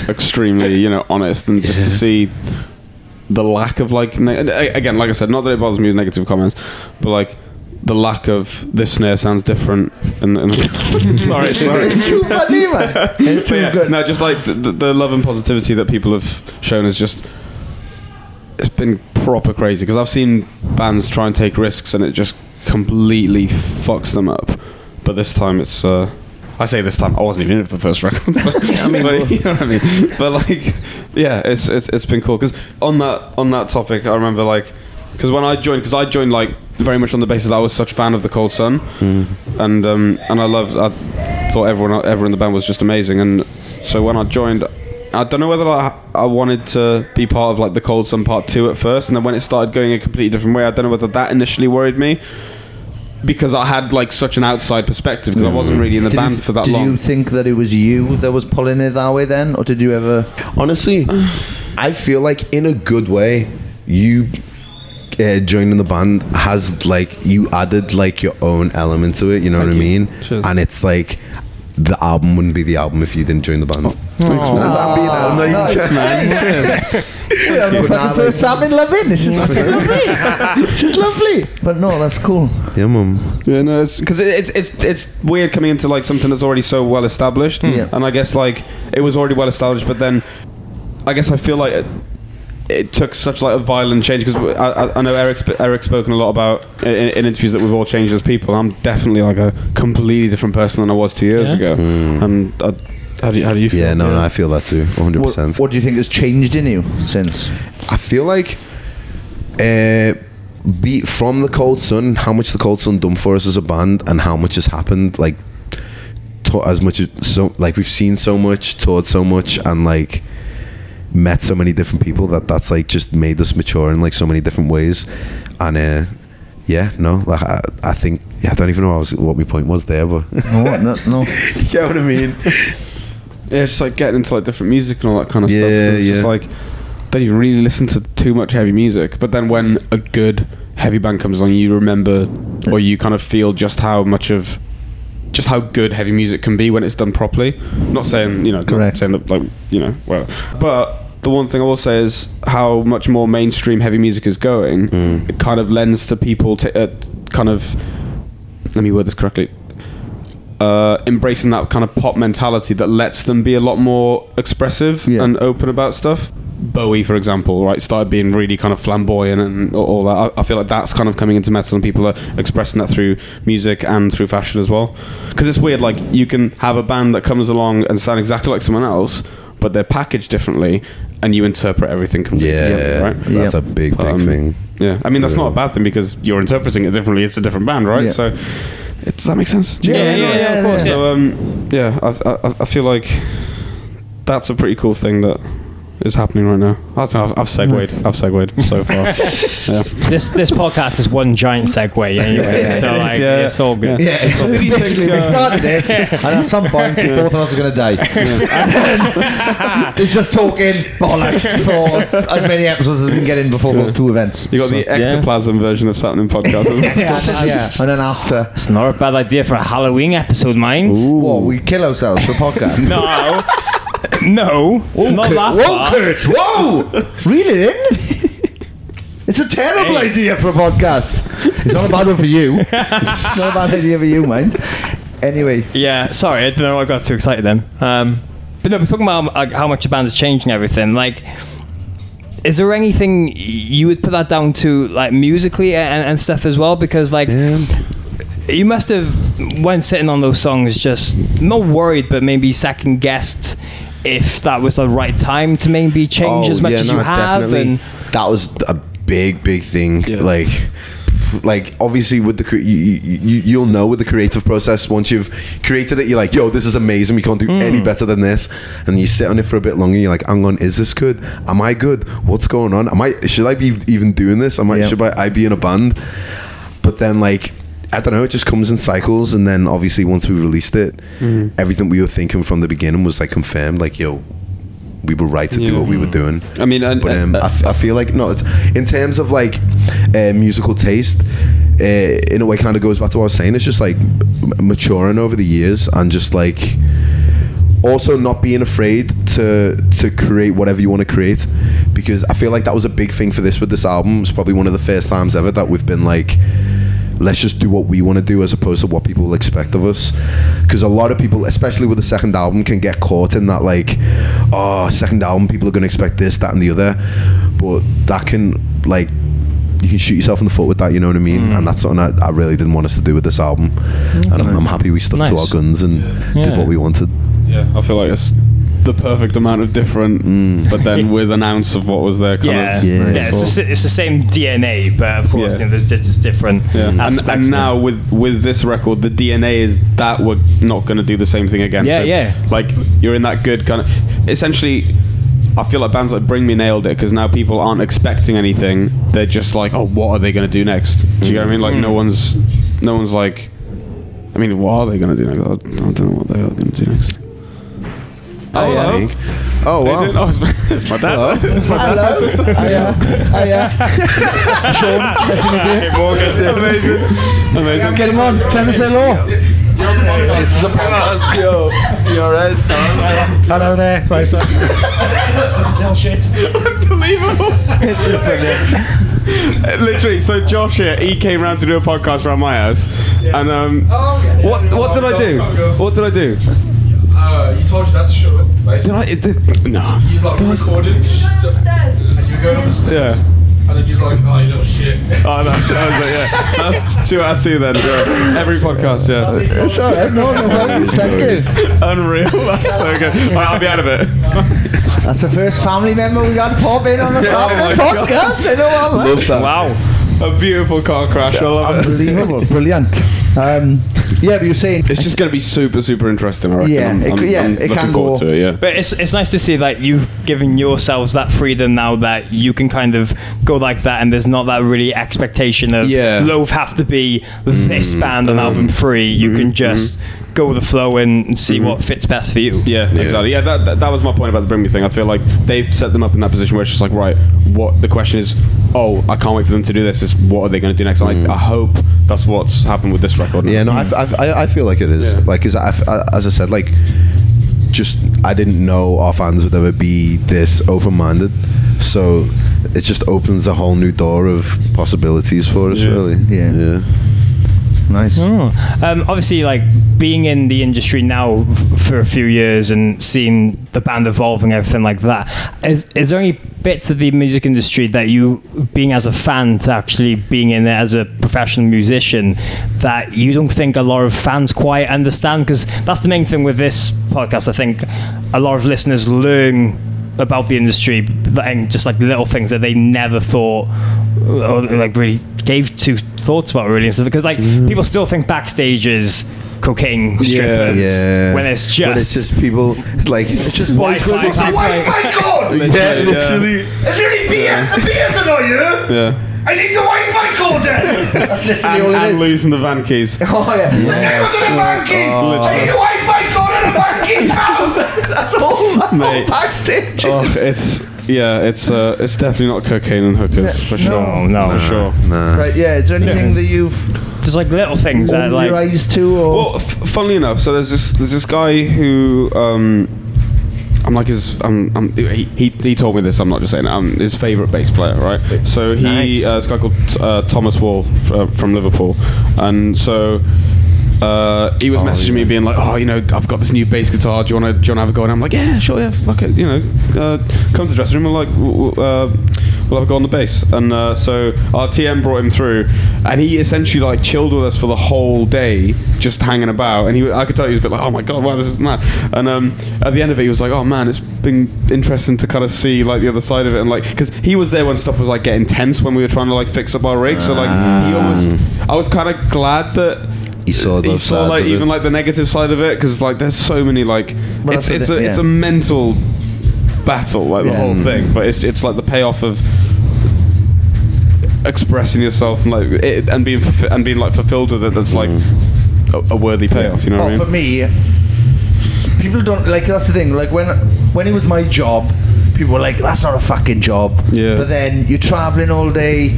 extremely you know honest, and just to see the lack of like ne- and a- again, like I said, not that it bothers me with negative comments, but like the lack of this snare sounds different. And, and sorry, sorry. it's too funny, man. <laughs> It's But too yeah, good. No, just like the, the, the love and positivity that people have shown is just it's been proper crazy because I've seen bands try and take risks and it just completely fucks them up. But this time it's uh I say this time I wasn't even in it for the first record. <laughs> But, I mean, <laughs> you know what I mean. But like, yeah, it's it's it's been cool because on that on that topic, I remember like because when I joined, because I joined like very much on the basis that I was such a fan of the Cold Sun, and um, and I loved, I thought everyone everyone in the band was just amazing, and so when I joined, I don't know whether I, I wanted to be part of like the Cold Sun Part Two at first, and then when it started going a completely different way, I don't know whether that initially worried me. Because I had like such an outside perspective, because I wasn't really in the Did band you, for that did long. Did you think that it was you that was pulling it that way then, or did you ever? Honestly, I feel like in a good way, you uh, joining the band has like you added like your own element to it. You know what I mean? Cheers. And it's like the album wouldn't be the album if you didn't join the band. Oh. Thanks, man. That's- I'm being- I'm not even Nice, joking. man. Yeah, I'm But fucking now, first like- salmon loving. This is fucking <laughs> lovely. This is lovely. But no, that's cool. Yeah, mum. Yeah, no, it's because it's it's it's weird coming into like something that's already so well established, hmm. Yeah. and I guess like it was already well established, but then I guess I feel like it, it took such like a violent change because I, I, I know Erik's Erik's spoken a lot about in, in interviews that we've all changed as people. I'm definitely like a completely different person than I was two years Yeah? ago, and I, how do you, how do you feel? Yeah, no, no, I feel that too, 100. What, percent what do you think has changed in you since? I feel like uh, be from the Cold Sun, how much the Cold Sun done for us as a band, and how much has happened. Like to, as much as so, like we've seen so much, taught so much, and like met so many different people that that's like just made us mature in like so many different ways. And uh, yeah, no, like I, I think yeah, I don't even know what, was, what my point was there, but No, what? no, no. <laughs> you get what I mean. <laughs> Yeah, just like getting into like different music and all that kind of stuff. Yeah, It's just yeah. like don't even really listen to too much heavy music. But then when a good heavy band comes along, you remember or you kind of feel just how much of just how good heavy music can be when it's done properly. not saying you know, not Correct. saying that like you know, well, but. The one thing I will say is how much more mainstream heavy music is going. It kind of lends to people to uh, kind of let me word this correctly uh, embracing that kind of pop mentality that lets them be a lot more expressive Yeah. and open about stuff. Bowie, for example, right, started being really kind of flamboyant and all- all that. I, I feel like that's kind of coming into metal, and people are expressing that through music and through fashion as well. Because it's weird, like you can have a band that comes along and sound exactly like someone else, but they're packaged differently, and you interpret everything completely Yeah, differently, right? that's Yeah. a big, big Um, thing. Yeah, I mean that's not a bad thing because you're interpreting it differently. It's a different band, right? Yeah. So, it, does that make sense? Yeah, yeah, yeah, yeah, of course. So, um, yeah, I, I, I feel like that's a pretty cool thing that is happening right now. That's, I've, I've segued. I've segued so <laughs> far. yeah. This this podcast is one giant segue anyway, Yeah, so it is, like yeah. it's all good. Yeah, it's So who do you basically we started this, <laughs> and at some point, both of us are going to die. And then it's just talking bollocks <laughs> for as many episodes as we can get in before those two events. You got the ectoplasm version of Sappenin podcast. yeah, and, yeah, and then after, It's not a bad idea for a Halloween episode, mind. what we kill ourselves for podcast. No, no, not that Whoa, <laughs> far. Kurt! Whoa! Reel it in. It's a terrible Hey. idea for a podcast. It's not a bad one for you. it's not a bad idea for you, mind. Anyway, Yeah, sorry, I don't know. I got too excited then. Um, but no, we're talking about like, how much a band is changing everything. Like, is there anything you would put that down to, like musically and, and stuff as well? Because like, you must have, when sitting on those songs, just not worried, but maybe second guessed if that was the right time to maybe change oh, as much as you have. And that was a big, big thing. Like, like obviously with the you, you, you- you'll know with the creative process once you've created it, you're like, yo, this is amazing. We can't do any hmm. better than this. And you sit on it for a bit longer. You're like, hang on, is this good? Am I good? What's going on? Am I? Should I be even doing this? Am I? Yeah. Should I, I be in a band? But then like. I don't know. It just comes in cycles, and then obviously once we released it, everything we were thinking from the beginning was like confirmed. Like, yo, we were right to do what we were doing. I mean, and, But um, I, f- I feel like no, it's, in terms of like uh, musical taste, uh, in a way, kind of goes back to what I was saying. It's just like m- maturing over the years and just like also not being afraid to to create whatever you want to create because I feel like that was a big thing for this with this album. It's probably one of the first times ever that we've been like let's just do what we want to do as opposed to what people expect of us. Because a lot of people especially with the second album can get caught in that like oh second album people are going to expect this that and the other. But that can like you can shoot yourself in the foot with that you know what I mean? Mm. And that's something I, I really didn't want us to do with this album. And I'm, I'm happy we stuck to our guns and Yeah. did what we wanted. Yeah, I feel like it's the perfect amount of different, mm. but then <laughs> with an ounce of what was there. Kind yeah, of, yeah, Yeah. it's, the, it's the same DNA, but of course, Yeah. you know, there's, there's just different Yeah. And, and now with with this record, the DNA is that we're not going to do the same thing again. Yeah, so, yeah. Like you're in that good kind of. Essentially, I feel like bands like Bring Me nailed it because now people aren't expecting anything. They're just like, oh, what are they going to do next? Do you get what I mean? Like no mm. one's, no one's like. I mean, what are they going to do next? I don't know what they are going to do next. Oh, yeah, hello. Hank. oh wow doing? Oh, it's my, it's my dad. Hello. It's my dad. My sister. Hiya, hiya. Sean, nice to meet you. Amazing. Amazing. Get him on. Tell him to say hello. This is a podcast. Yo, you alright? Hello there, Fraser. no shit. Unbelievable. It's brilliant. Literally, so Josh here, he came round to do a podcast around my house, and um, Oh, what what did I do? What did I do? Uh, you told your dad to shut up, Did basically. I? It did, no. He's like recording. And you go up the stairs. Yeah. And then you're like, oh, you little shit. Oh no, that was it, yeah. That's two out of two then. Yeah. Every podcast, yeah. It's alright. No, no worries. Thank you. Unreal. <laughs> That's so good. Right, I'll be out of it. That's the first family member we got pop in on the oh Saturday my God. podcast. I know what I'm Love that. Wow. A beautiful car crash. I love it. Unbelievable. Brilliant. Um, yeah, but you're saying It's just going to be super, super interesting. I reckon. Yeah, I'm, it I'm, yeah, I'm it can go- to it. Yeah. But it's, it's nice to see that you've given yourselves that freedom now that you can kind of go like that and there's not that really expectation of Yeah. Loathe have to be this mm-hmm. band on album mm-hmm. three. You can mm-hmm. just go with the flow and, and see mm-hmm. what fits best for you. Yeah, exactly. Yeah, that, that that was my point about the Bring Me thing. I feel like they've set them up in that position where it's just like, right, what the question is, oh, I can't wait for them to do this. Is what are they going to do next? And I, mm. I hope that's what's happened with this record. Yeah, no, I mm. I feel like it is. Yeah. Like, cause I, f- I- as I said, like, just I didn't know our fans would ever be this open-minded. So it just opens a whole new door of possibilities for us. Yeah. Really. Yeah. Yeah. Nice. Oh. Um, obviously, like being in the industry now f- for a few years and seeing the band evolve and everything like that, is, is there any bits of the music industry that you, being as a fan to actually being in it as a professional musician, that you don't think a lot of fans quite understand? Because that's the main thing with this podcast. I think a lot of listeners learn about the industry and just like little things that they never thought or like really gave two thoughts about really and stuff because like mm. people still think backstage is cocaine strippers Yeah. when it's just, But it's just people like it's just boys going It's to just- yeah, literally. Is there any beer? The beer's annoy you? yeah. I need the Wi-Fi cord then! That's literally And, all it and is. losing the van keys. <laughs> Oh yeah. Has anyone got a van keys? Oh. I need the Wi-Fi cord and a van keys now! <laughs> That's all. That's Mate. all backstage. Oh, it's yeah, it's uh, it's definitely not cocaine and hookers for no. sure. no for sure. Nah. Right. Yeah. Is there anything that you've just like little things that opened like your eyes to? Or Well, f- funnily enough, so there's this there's this guy who um, I'm like his um, um he, he he told me this. I'm not just saying it. I'm his favorite bass player, right? So he Nice. uh, this guy called uh, Thomas Wall uh, from Liverpool, and so. Uh, he was messaging me being like, "Oh, you know, I've got this new bass guitar. Do you want to, do you want to have a go?" And I'm like, "Yeah, sure, yeah, fuck it. You know, uh, come to the dressing room. and like, w- w- uh, we'll have a go on the bass." And uh, so our TM brought him through, and he essentially like chilled with us for the whole day, just hanging about. And he, I could tell he was a bit like, "Oh my god, wow, this is mad." And um, at the end of it, he was like, "Oh man, it's been interesting to kind of see like the other side of it." And like, because he was there when stuff was like getting tense when we were trying to like fix up our rig. So like, he almost, I was kind of glad that He saw he saw like of it. even like the negative side of it because like there's so many like Well, it's it's the a thing, it's a mental battle like the Yeah. whole mm. thing but it's it's like the payoff of expressing yourself and like it, and being fulfi- and being like fulfilled with it that's like mm. a, a worthy payoff you know oh, what I for me, people don't like. That's the thing. Like when when it was my job, people were like, "That's not a fucking job." Yeah. But then you're traveling all day.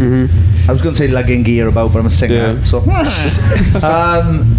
I was going to say lugging gear about, but I'm a singer, Yeah. so. <laughs> um,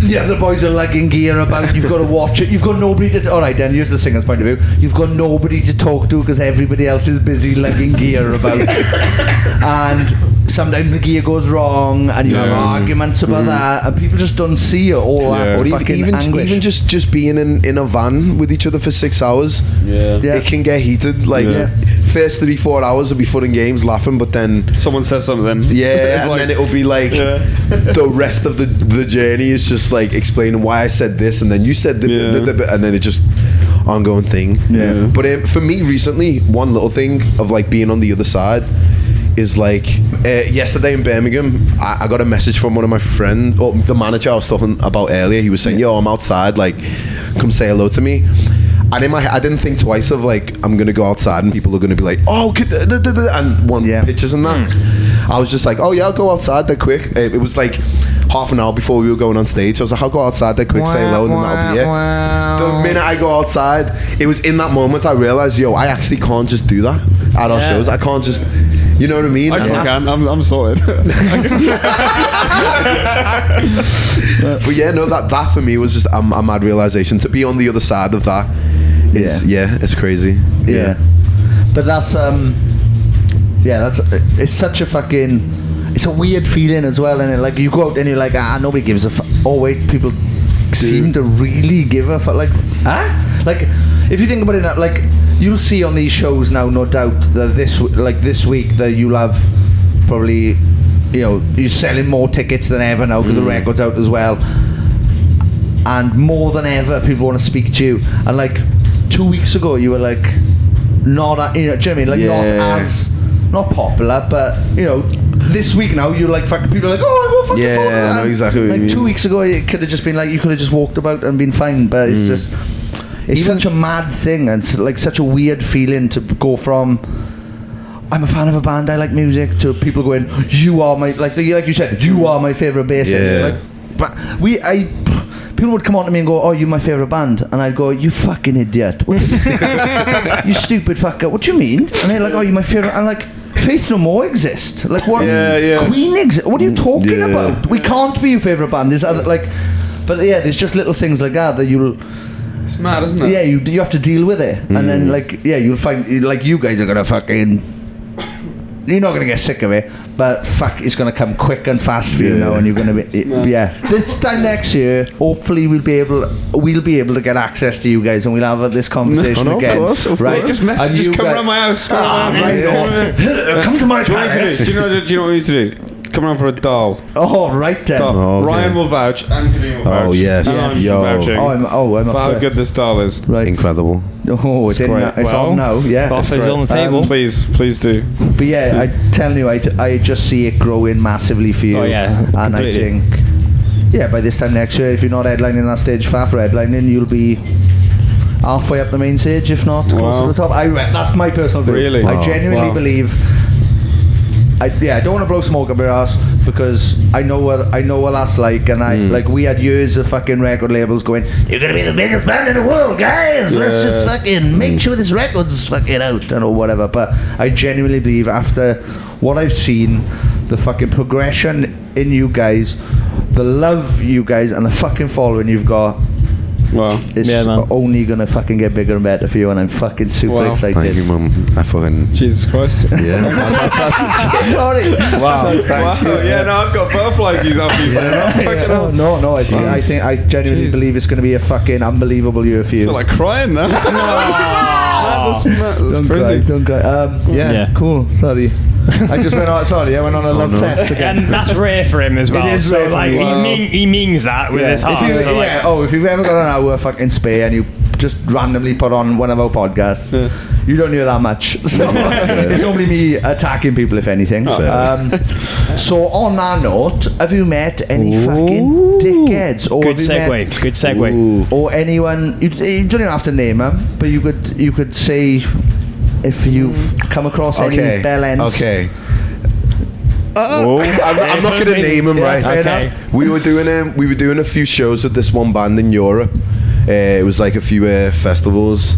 the other boys are lugging gear about. You've got to watch it. You've got nobody to. All right, then here's the singer's point of view. You've got nobody to talk to because everybody else is busy lugging gear about. <laughs> and sometimes the gear goes wrong, and you have arguments about that, and people just don't see it all Yeah. that Or even fucking even, anguish. even just just being in, in a van with each other for six hours, yeah Yeah. it can get heated. Like Yeah. first three four hours will be fun and games, laughing, but then someone says something yeah, <laughs> and like- then it'll be like Yeah. <laughs> the rest of the the journey is just like explaining why I said this, and then you said the, Yeah. the- the- and then it just ongoing thing. Yeah. But um, for me, recently, one little thing of like being on the other side is like uh, yesterday in Birmingham, I, I got a message from one of my friends, or the manager I was talking about earlier. He was saying, "Yo, I'm outside. Like, come say hello to me." And in my, I didn't think twice of like I'm gonna go outside and people are gonna be like, "Oh," da- da- da- da," and one Yeah. pictures and that. I was just like, "Oh yeah, I'll go outside. They're quick." Uh, It was like half an hour before we were going on stage. I was like, "I'll go outside. They're quick. say hello, and then that'll be it." The minute I go outside, it was in that moment I realized, yo, I actually can't just do that at our Yeah. shows. I can't just You know what I mean? I still And can. I'm, I'm sorted. <laughs> <laughs> But yeah, no, that that for me was just a, a mad realization to be on the other side of that. Is, yeah. yeah it's crazy. Yeah. But that's um yeah, that's it's such a fucking it's a weird feeling as well and like you go out and you're like ah nobody gives a fuck. Oh wait, people seem to really give a fuck like ah like if you think about it like you'll see on these shows now no doubt that this like this week that you'll have probably you know you're selling more tickets than ever now because the record's out as well. And more than ever people want to speak to you. And like two weeks ago you were like not you know do you know I mean? Like not as not popular but you know this week now you're like fucking people are like oh I will fucking Yeah, phone I know exactly like mean. two weeks ago it could have just been like you could have just walked about and been fine but Mm. it's just it's such a mad thing and it's like such a weird feeling to go from I'm a fan of a band I like music to people going you are my like like you said you are my favorite bassist. Yeah. like but we I people would come on to me and go oh you're my favorite band and I'd go you fucking idiot. <laughs> You stupid fucker. What do you mean? And they're like oh you're my favorite I'm like Faith No More exist. Like what Yeah, yeah. Queen exist what are you talking Yeah. about? We can't be your favorite band. There's other like but yeah there's just little things like that that you'll it's mad, isn't it? yeah, you you have to deal with it, and then like yeah, you'll find like you guys are gonna fucking. You're not gonna get sick of it, but fuck, it's gonna come quick and fast for you now, and you're gonna be it- yeah. This time next year, hopefully we'll be able we'll be able to get access to you guys, and we'll have this conversation No, no, of again. course, of right? course. Just message, And just you come guys- around my house. Come Ah, around. <laughs> right, oh. Come to my Do you know what you place. do? Do you know, do you know what we need to do? Come around for a doll. Oh right then. doll. Oh, okay. Ryan will vouch. Anthony will vouch. Oh, yes. And I'm Yo. vouching Oh, I'm oh I'm for how good this doll is. Right. Incredible. Oh, it's, in, great. it's Well, on now. Yeah. Offers on the table. Um, Please, please do. But yeah, I telling you, I, I just see it growing massively for you. Oh, yeah, and I think, yeah, by this time next year, if you're not headlining that stage, far for headlining, you'll be halfway up the main stage, if not close to the top. I re- that's my personal view. Really? Wow. I genuinely Wow. believe. I, yeah, I don't want to blow smoke up your ass because I know what I know what that's like, and I Hmm. like we had years of fucking record labels going, "You're gonna be the biggest band in the world, guys. Let's just fucking make sure this record's fucking out and or whatever." But I genuinely believe after what I've seen, the fucking progression in you guys, the love you guys, and the fucking following you've got. Wow. It's Yeah, man. only gonna fucking get bigger and better for you, and I'm fucking super Wow. excited. Thank you, mum. I fucking Jesus Christ. yeah. <laughs> Sorry. wow. Thank wow. you. Yeah, no, I've got butterflies these off these. Yeah, <laughs> no, no, no. I, think, I think I genuinely Jeez. believe it's going to be a fucking unbelievable year for I you. feel like crying now. <laughs> that's, that's don't crazy. cry, don't cry. Um, yeah, Yeah. cool. Sorry, I just went outside. Sorry, I went on a love fest again. and that's rare for him as well. is so rare for like me. he, mean, he means that with yeah. his heart. If you, so, like, yeah. Oh, if you've ever got an hour fucking spare and you just randomly put on one of our podcasts, you don't hear that much. <laughs> So <laughs> it's only me attacking people, if anything. Um, so on that note, have you met any fucking dickheads? Or Good have you segue. met- Good segue. or anyone you, you don't even have to name them, but you could you could say if you've come across Okay. any bell ends. Okay. I'm, I'm not going to name them right. fair Okay. We were doing um, we were doing a few shows with this one band in Europe. Uh, it was like a few uh, festivals,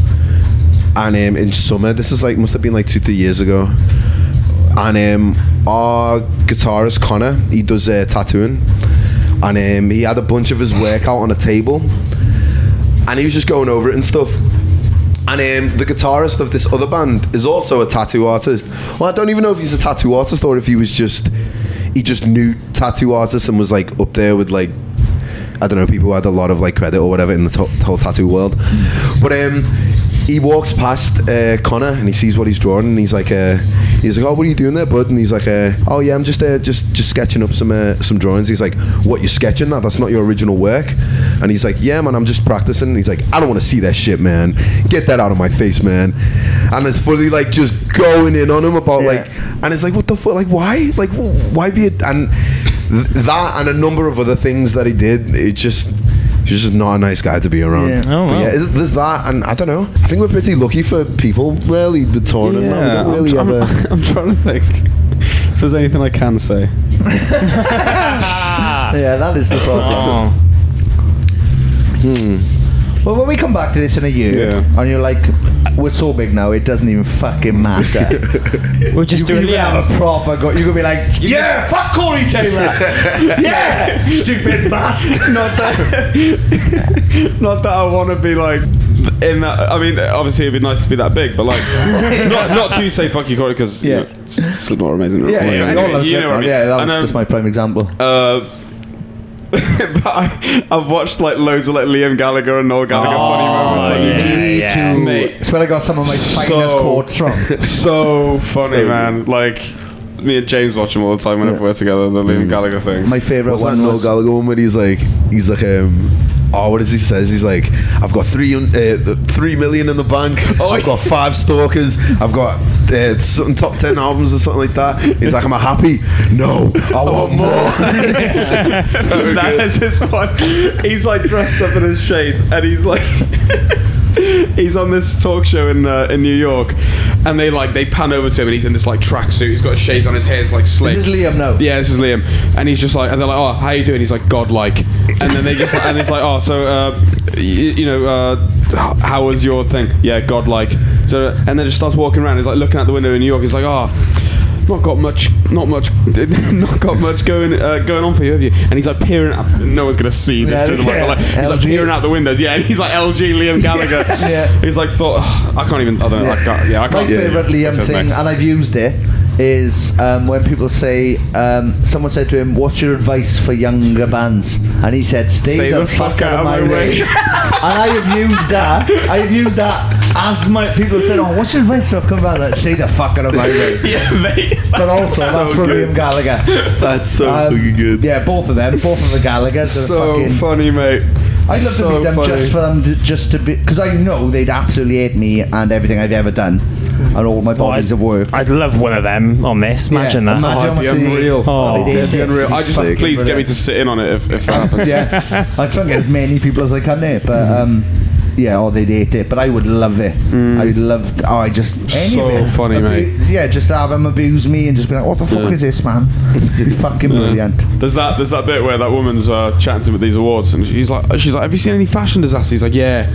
and um, in summer, this is like must have been like two three years ago. And um, our guitarist Connor, he does uh, tattooing, and um, he had a bunch of his work out on a table, and he was just going over it and stuff. And um, the guitarist of this other band is also a tattoo artist. Well, I don't even know if he's a tattoo artist or if he was just he just knew tattoo artists and was like up there with like I don't know people who had a lot of like credit or whatever in the to- whole tattoo world. But um, he walks past uh, Connor and he sees what he's drawing and he's like, uh, he's like, oh, what are you doing there, bud? And he's like, uh, oh yeah, I'm just uh, just just sketching up some uh, some drawings. He's like, what you're sketching that? That's not your original work. And he's like, yeah, man, I'm just practicing. And he's like, I don't want to see that shit, man. Get that out of my face, man. And it's fully like just going in on him about Yeah. like, and it's like, what the fuck? Like, why? Like, wh- why be it? And th- that and a number of other things that he did, it just. He's just not a nice guy to be around. Yeah. Oh, But wow. yeah, there's that, and I don't know. I think we're pretty lucky for people, really, with touring. and that. we don't really I'm, have trying, <laughs> a. I'm trying to think if there's anything I can say. <laughs> Yeah, that is the problem. Oh. Hmm. Well, when we come back to this in a year, Yeah. and you're like, we're so big now, it doesn't even fucking matter. <laughs> We're just you doing Liam. have a proper go. You could be like, yeah, fuck Corey Taylor. <laughs> yeah, stupid <laughs> mask. not that not that I want to be like in that I mean obviously it'd be nice to be that big but like not, not to say fuck you Corey because Yeah. you know, Slipknot are amazing Yeah, yeah, Anyway, we all love you know what I mean. yeah, that was just my prime example. uh, <laughs> but I, I've watched like loads of like Liam Gallagher and Noel Gallagher oh, funny moments on yeah, YouTube. yeah. Mate, It's where I got some of my finest quotes from. <laughs> so funny, So man. Like me and James watch them all the time whenever we're together. The Liam Gallagher things. My favourite What's that one Noel Gallagher one where he's like, he's like, um, oh, what is he says? He's like, I've got three, uh, three million in the bank. <laughs> Oh, I've got five stalkers. I've got uh, something top ten albums or something like that. He's like, am I happy? No, I <laughs> want more. It's <laughs> so that good. is his one. He's like dressed up in his shades, and he's like. He's on this talk show in uh, in New York, and they like they pan over to him, and he's in this like tracksuit. He's got shades on, his hair's like slick. This is Liam now. Yeah, this is Liam, and he's just like, and they're like, "Oh, how you doing?" He's like, "Godlike," and then they just, and it's like, "Oh, so, uh, you, you know, uh, how was your thing?" Yeah, godlike. So, and then just starts walking around. He's like looking out the window in New York. He's like, "Oh." Not got much, not much, <laughs> not got much going uh, going on for you, have you? And he's like peering. Out, no one's gonna see this Yeah, through the yeah. like, He's like peering out the windows, yeah. And he's like LG Liam <laughs> Gallagher. Yeah. He's like thought. I can't even. I don't know. I can't. Yeah, I My can't. favourite Liam thing, and I've used it, is um, when people say, um, someone said to him, "What's your advice for younger bands?" And he said, "Stay, the, fuck, out of my way." and I have used that. I have used that as my people said, "Oh, what's your advice for upcoming bands?" Like, Stay the fuck out of my way. <laughs> yeah, mate. But also, that's So from good. Liam Gallagher. That's so Um, fucking good. Yeah, both of them, both of the Gallaghers. so fucking, funny, mate. I'd love so to meet them funny. just for them to, just to be because I know they'd absolutely hate me and everything I've ever done and all my bodies of work. I'd love one of them on this. Imagine Yeah, that. Imagine Oh, how much it'd be unreal. Oh, they'd hate It'd be unreal. I just Sick. please get me to sit in on it if, if that happens. yeah, <laughs> I try and get as many people as I can there, but um, yeah, or they'd hate it, but I would love it. I'd love. To, oh, I just any So of it. funny, mate. Yeah, just have them abuse me and just be like, "What the fuck Yeah. is this, man?" It'd be fucking brilliant. There's that. There's that bit where that woman's uh, chatting to him at these awards, and she's like, she's like, "Have you seen any fashion disasters?" He's like, "Yeah,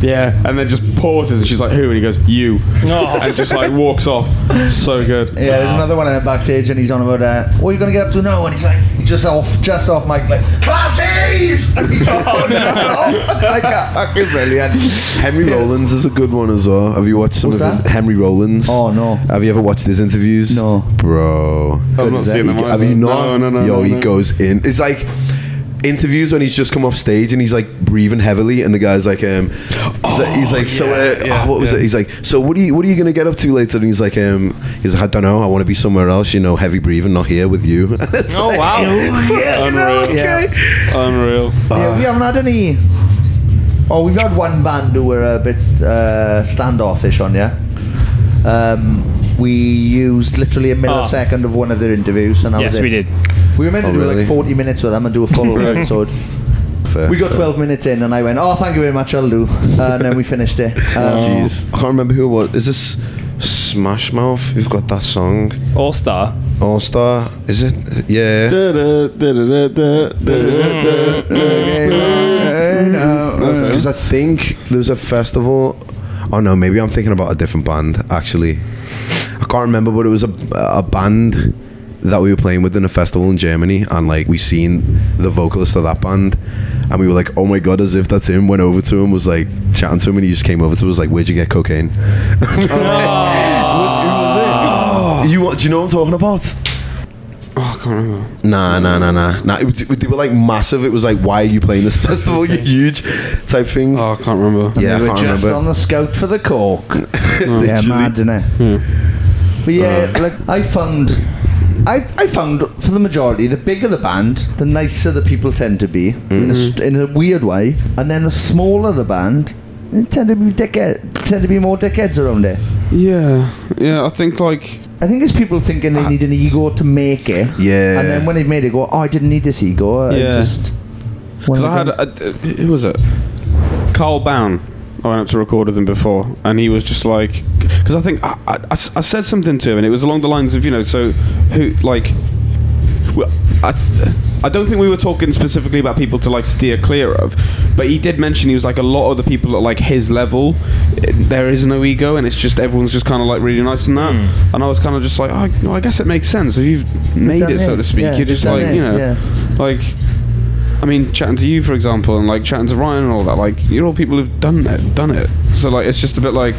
yeah," and then just pauses, and she's like, "Who?" And he goes, "You," and just like walks off. So good. Yeah, there's another one uh, backstage, and he's on about uh, what are you gonna get up to now? And he's like, just off, just off mic, like classes. <laughs> And he's just like <laughs> that. Fucking brilliant. Henry Rollins is a good one as well. Have you watched some What's of his? Henry Rollins? Oh no. Have you ever watched his interviews? No. Bro. I've not is it? seen them. He- either. have you not? No, no, no. Yo, no, he no. goes in. It's like interviews when he's just come off stage and he's like breathing heavily, and the guy's like, um, he's like, he's like so. Uh, yeah, oh, what was yeah. it? He's like, so what are you what are you gonna get up to later? And he's like, um, he's like, I don't know. I want to be somewhere else. You know, heavy breathing, not here with you. <laughs> And Oh like, wow! <laughs> yeah, <laughs> you know, Unreal. okay. Unreal. Yeah, we haven't had any. Oh, we've had one band who were a bit uh, standoffish on yeah. Um, we used literally a millisecond of one of their interviews, and that Yes, was it. we did. We were meant to Oh, do really? like 40 minutes with them and do a full episode. Fair, We got fair. 12 minutes in, and I went, "Oh, thank you very much, I'll do," and then we finished it. Um, Jeez, I can't remember who it was. Is this Smash Mouth? Who've got that song? All Star. All Star? Is it? Yeah. Because I think there's a festival. Oh no, maybe I'm thinking about a different band. Actually, I can't remember, but it was a a band that we were playing with in a festival in Germany, and like we seen the vocalist of that band, and we were like, oh my god, as if that's him. Went over to him, was like chatting to him, and he just came over to us, like, where'd you get cocaine? <laughs> Oh. Oh. You what? Do you know what I'm talking about? Oh, I can't remember. Nah, nah, nah, nah, nah. It was, they were like massive. It was like, why are you playing this <laughs> festival? You're huge, type thing. Oh, I can't remember. yeah, I we were can't just remember. on the scout for the cork. <laughs> yeah, Literally. mad, innit? Hmm. But yeah, uh. like I found, I I found for the majority, the bigger the band, the nicer the people tend to be in, a, mm-hmm. st- in a weird way, and then the smaller the band, they tend to be dickhead, tend to be more dickheads around it. Yeah, yeah. I think like I think it's people thinking they ah. need an ego to make it, Yeah. and then when they've made it, go, oh, I didn't need this ego. I Yeah. just Because I had, a, who was it? Carl Bown. I went up to record with him before, and he was just like, because I think I, I, I s- I said something to him, and it was along the lines of, you know, so who, like, I, th- I don't think we were talking specifically about people to like steer clear of, but he did mention he was like a lot of the people at like his level, there is no ego, and it's just everyone's just kind of like really nice and that. Hmm. And I was kind of just like, oh, no, I guess it makes sense if you've made done it, so to speak. Yeah, you're just like, it, you know, yeah. like. I mean, chatting to you, for example, and like chatting to Ryan and all that, like you're all people who've done it, done it. So like, it's just a bit like,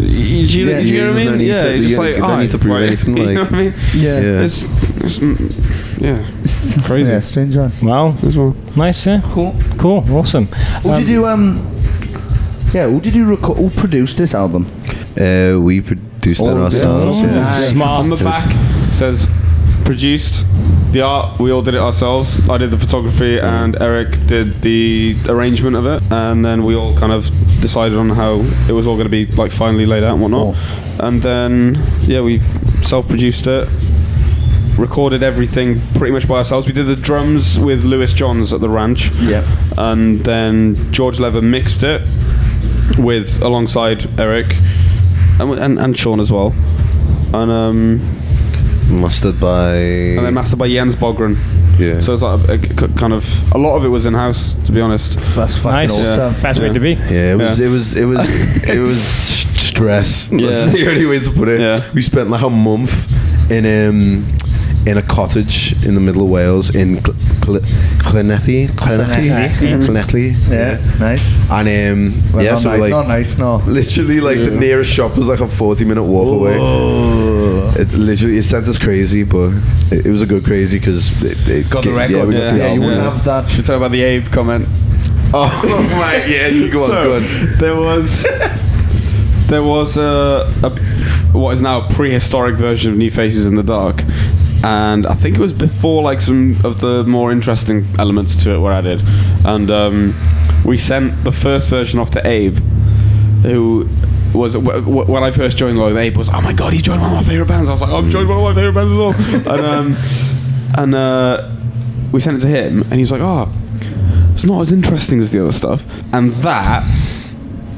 y- do you, Yeah, do you know what I mean? need yeah, to- it's just like, don't oh, need to prove right. anything, <laughs> you know like- what I mean? Yeah. Yeah. It's, it's yeah, it's crazy. Yeah, strange one. Wow. Well. Nice, yeah. Cool. Cool. Awesome. Who did you um? Yeah, who did you record? Who produced this album? Uh, we produced that Oh, ourselves. yeah. Yeah. Nice. Smart. On the back says produced. The art we all did it ourselves. I did the photography and Erik did the arrangement of it, and then we all kind of decided on how it was all going to be like finally laid out and whatnot. And then yeah, we self-produced it. Recorded everything pretty much by ourselves. We did the drums with Lewis Johns at the ranch. Yeah. and then George Lever mixed it with alongside Erik and, and, and Sean as well, and um, Mastered by. and then mastered by Jens Bogren. yeah. So it's like a, a k- kind of a lot of it was in house, to be honest. That's fucking Nice. awesome. Best way Yeah. to be. Yeah, it was, Yeah. it was, it was, <laughs> it was s- stress. That's Yeah. the only way to put it. Yeah. We spent like a month in um in a cottage in the middle of Wales in Cl- Cl-. Llanelli. Yeah, nice. And um, Well, yeah, not, so nice, like not nice, no. literally like the nearest shop was like a forty minute walk away. It literally it sent us crazy, but it, it was a good crazy because it, it Got the record. Yeah, we got Yeah, you wouldn't Yeah. have that. Should we talk about the Abe comment? <laughs> Oh my, yeah, you go on, so go on. there was there was a, a what is now a prehistoric version of New Faces in the Dark, and I think it was before like some of the more interesting elements to it were added, and um, we sent the first version off to Abe, who. Was w- w- when I first joined Loathe, Abe was, oh my god, he joined one of my favorite bands. I was like, oh, I'm joined one of my favorite bands as well. <laughs> and um, and uh, we sent it to him, and he was like, oh, it's not as interesting as the other stuff. And that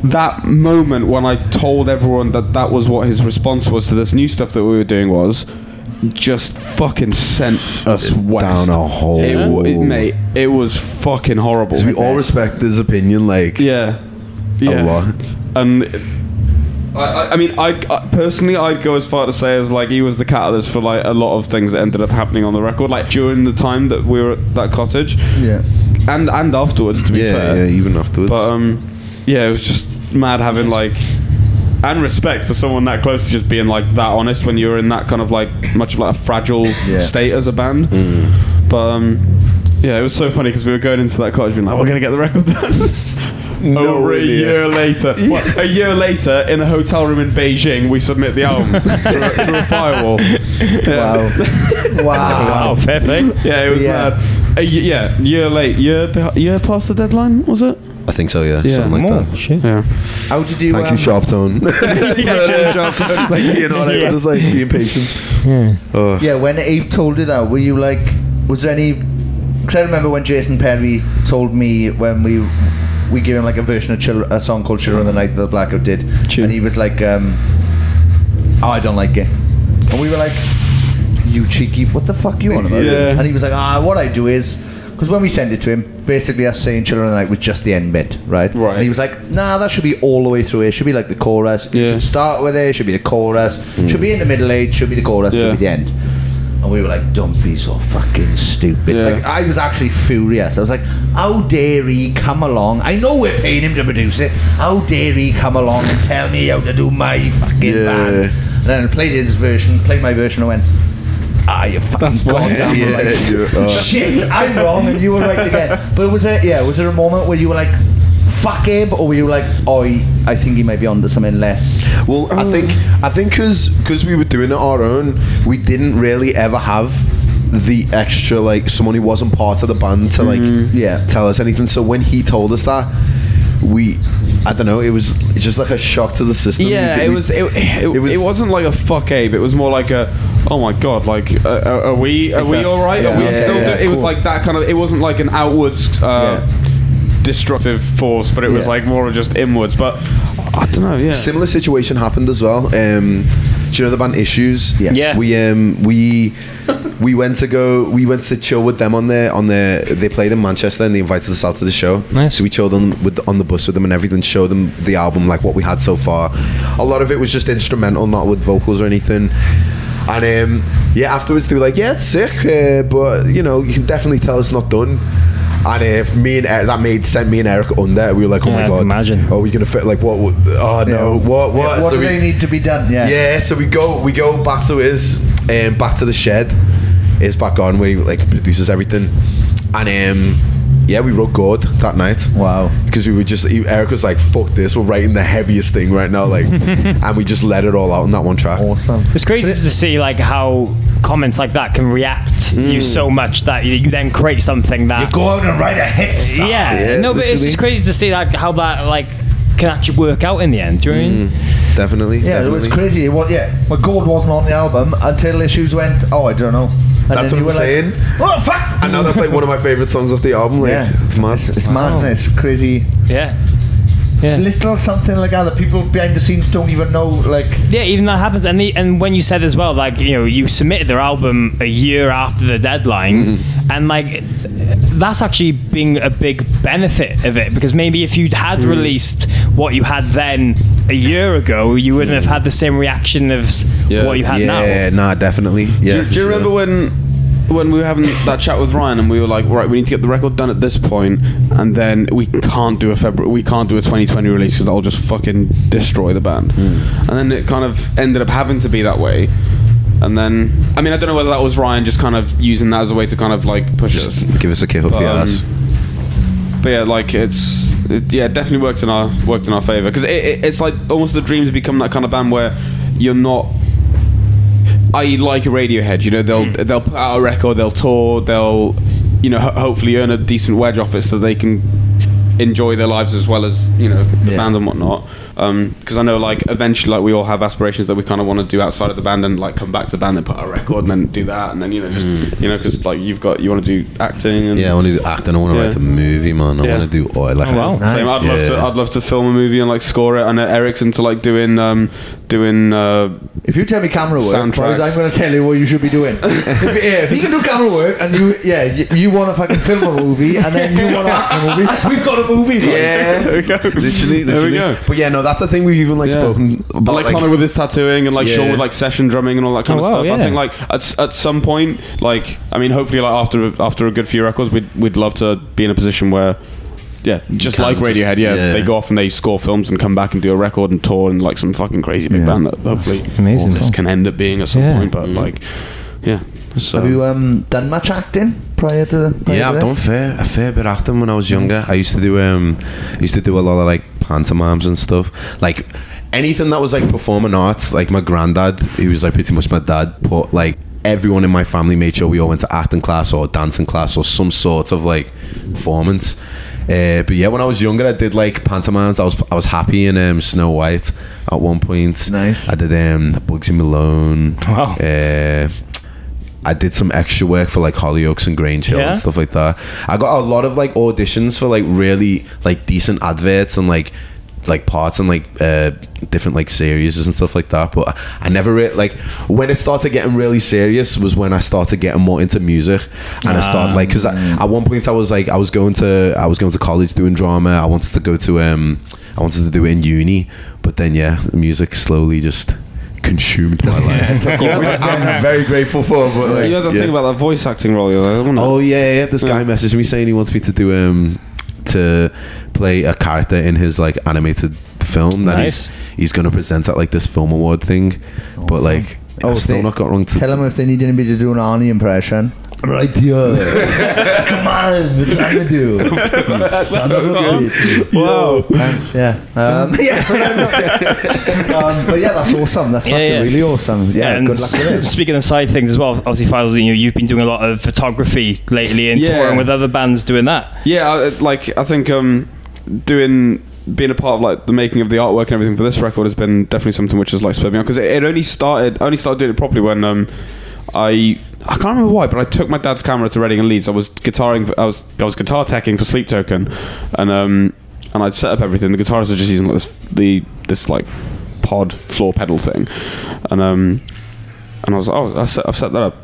that moment when I told everyone that that was what his response was to this new stuff that we were doing was just fucking sent us west. Down a hole. It, w- it- mate, it was fucking horrible. 'Cause we all respect his opinion, like yeah, yeah. lot. And I, I, I mean, I, I personally, I'd go as far to say as like he was the catalyst for like a lot of things that ended up happening on the record, like during the time that we were at that cottage, Yeah. and and afterwards. To be yeah, fair, yeah, even afterwards. but um, yeah, it was just mad having like and respect for someone that close to just being like that honest when you're in that kind of like much of like a fragile Yeah. state as a band. Mm. But um, yeah, it was so funny because we were going into that cottage being like, we're gonna get the record done. <laughs> Over a year later, <laughs> What, a year later, in a hotel room in Beijing, we submit the album <laughs> through, a, through a firewall. Wow. <laughs> wow. Wow, fair play. Yeah, it was Yeah. mad. A, y- yeah, year late, year beh- year past the deadline, was it? I think so, yeah, Yeah, something like More that. shit. Yeah. How did you? Thank um, you, SharpTone. like, you know what I mean? Just like being patient. Yeah. Oh. Yeah, when Abe told you that, were you like, was there any? Because I remember when Jason Perry told me when we we gave him like a version of Chill, a song called "Children of the Night" that the Blackout did, Tune. and he was like, um, "Oh, I don't like it," and we were like, "You cheeky, what the fuck you on about?" Yeah. And he was like, "Ah, what I do is." Because when we sent it to him, basically us saying "Children of the Night" was just the end bit, right? Right. And he was like, "Nah, that should be all the way through. It should be like the chorus. It Yeah. should start with it. it Should be the chorus. Should be in the middle age. Should be the chorus. Yeah. Should be the end." And we were like, don't be so fucking stupid. Yeah. Like, I was actually furious. I was like, how dare he come along? I know we're paying him to produce it. How dare he come along and tell me how to do my fucking Yeah. band? And then I played his version, played my version, and went, ah, you fucking That's goddamn <laughs> Yeah, right. you- oh. <laughs> Shit, I'm wrong and you were right again. But was it, yeah, was there a moment where you were like, fuck him? Or were you like, oh, I think he might be onto something less? Well, I think I think because because we were doing it our own, we didn't really ever have the extra like someone who wasn't part of the band to like Yeah. tell us anything. So when he told us that, we I don't know, it was just like a shock to the system. We Yeah, did- it was. It, it, it was- It wasn't like a fuck Abe. It was more like a. Oh my god! Like, uh, uh, are we? Are It's we us. all right? Are we Yeah, still? yeah, do- it was cool. like that kind of. It wasn't like an outwards. Uh, Destructive force, but it was Yeah. like more of just inwards. But I don't know. Yeah. Similar situation happened as well. Um, you know the band Issues? Yeah. Yeah. We um we we went to go we went to chill with them on their on their they played in Manchester and they invited us out to the show. Nice. So we chilled on with on the bus with them and everything. Showed them the album like what we had so far. A lot of it was just instrumental, not with vocals or anything. And um, yeah, afterwards they were like, "Yeah, it's sick, uh, but you know, you can definitely tell it's not done." And if me and Erik, that made sent me and Erik under. We were like, "Oh Yeah, I my can god, imagine. are we gonna fit? Like, what? would- Oh no, what? What? Yeah, what So do we- they need to be done? Yeah. yeah, so we go we go back to his um, back to the shed. Is back on where he like produces everything, and um, yeah, we wrote Gored that night. Wow. Because we were just he, Erik was like, "Fuck this, we're writing the heaviest thing right now," like, <laughs> and we just let it all out on that one track. Awesome. It's crazy to see like how comments like that can react you mm. so much that you, you then create something that You go out and write a hit song. yeah, Yeah, no, but it's just crazy to see like how that like can actually work out in the end. Do you know what I mean? Mm. Definitely. Yeah, it was definitely. crazy. Well, yeah, my Gored wasn't on the album until Issues went. Oh, I don't know. And That's what I'm were saying. Like, oh fuck! I know that's like one of my favorite songs off the album. Like, Yeah. it's mad. It's, it's madness, crazy. Yeah. It's little something like that that people behind the scenes don't even know. Like, Yeah, even that happens, and the, and when you said as well, like you know, you submitted their album a year after the deadline, mm-hmm. and like that's actually being a big benefit of it because maybe if you'd had mm. released what you had then a year ago, you wouldn't have had the same reaction of Yeah. what you had now. yeah, now. nah, definitely. Yeah. do, you- do you sure. remember when when we were having that chat with Ryan and we were like, right, we need to get the record done at this point, and then we can't do a February, we can't do a 2020 release because that'll just fucking destroy the band. And then it kind of ended up having to be that way. And then, I mean, I don't know whether that was Ryan just kind of using that as a way to kind of like push us. Give us a kick up But, the um, ass. But yeah, like it's it, yeah, it definitely worked in our worked in our favor because it, it, it's like almost the dreams become that kind of band where you're not. I like a Radiohead, you know, they'll Hmm. they'll put out a record, they'll tour, they'll you know ho- hopefully earn a decent wedge off it so they can enjoy their lives as well as you know the Yeah. band and whatnot. Because I know like eventually like we all have aspirations that we kind of want to do outside of the band and like come back to the band and put out a record and then do that and then you know just you know because like you've got you want to do acting and. Yeah, I want to do acting. I want to Yeah. write a movie, man. I Yeah. want to do oil. Like, Oh, wow. Same. I'd love to. I'd love to film a movie and like score it. I know Erik's into like doing um doing uh if you tell me camera work, Soundtracks. I'm going to tell you what you should be doing. <laughs> if, yeah, if you can do camera work and you, yeah, you, you want to fucking film a movie and then you want to act in a movie, we've got a movie. boys. Yeah, literally, There we go. But yeah, no, that's the thing we've even like Yeah. spoken But about. like, Connor with his tattooing and like Yeah. Sean with like session drumming and all that kind Oh, of wow, stuff. I yeah. think like at, s- at some point, like I mean, hopefully like after after a good few records, we'd we'd love to be in a position where. Yeah, just can like just- Radiohead, yeah, yeah. they go off and they score films and come back and do a record and tour and like some fucking crazy big Yeah. band that hopefully amazing. all this can end up being at some Yeah. point. But mm. like, yeah, so Have you um, done much acting prior to? Prior Yeah, to I've done fair a fair bit acting when I was younger. I used to do um, I used to do a lot of like pantomimes and stuff. Like anything that was like performing arts. Like my granddad, he was like pretty much my dad. Put like everyone in my family made sure we all went to acting class or dancing class or some sort of like performance. Uh, but yeah, when I was younger, I did like pantomimes. I was I was happy in um, Snow White at one point. Nice. I did um, Bugsy Malone. Wow. Uh, I did some extra work for like Hollyoaks and Grange Hill Yeah? and stuff like that. I got a lot of like auditions for like really like decent adverts and like like parts and like uh different like series and stuff like that but I never re- like when it started getting really serious was when I started getting more into music and I started like because at one point I was like I was going to I was going to college doing drama I wanted to go to um I wanted to do it in uni but then yeah music slowly just consumed my life <laughs> which I'm very grateful for but like, you know the yeah. thing about that voice acting role. You're like, Oh yeah, yeah. This guy messaged me saying he wants me to do um to play a character in his like animated film that Nice. he's he's going to present at like this film award thing. But like, Oh, I've still they- not got wrong to. Tell him if they need anybody to do an Arnie impression. Right here. <laughs> Come on, what trying to do? Son of a bitch. Wow. Thanks, yeah. Um, <laughs> yeah, so, <laughs> um, but yeah, that's awesome. That's Yeah, yeah. really awesome. Yeah, and good luck with it. speaking of side things as well, obviously, Faisal, you know, you've been doing a lot of photography lately and Yeah. touring with other bands doing that. Yeah, I- like I think um, doing being a part of like the making of the artwork and everything for this record has been definitely something which has like spurred me on because it, it only started I only started doing it properly when um, I I can't remember why, but I took my dad's camera to Reading and Leeds. I was guitaring, I was I was guitar teching for Sleep Token, and um, and I'd set up everything. The guitarist was just using like this the this like pod floor pedal thing, and um, and I was like, oh, I set, I've set that up.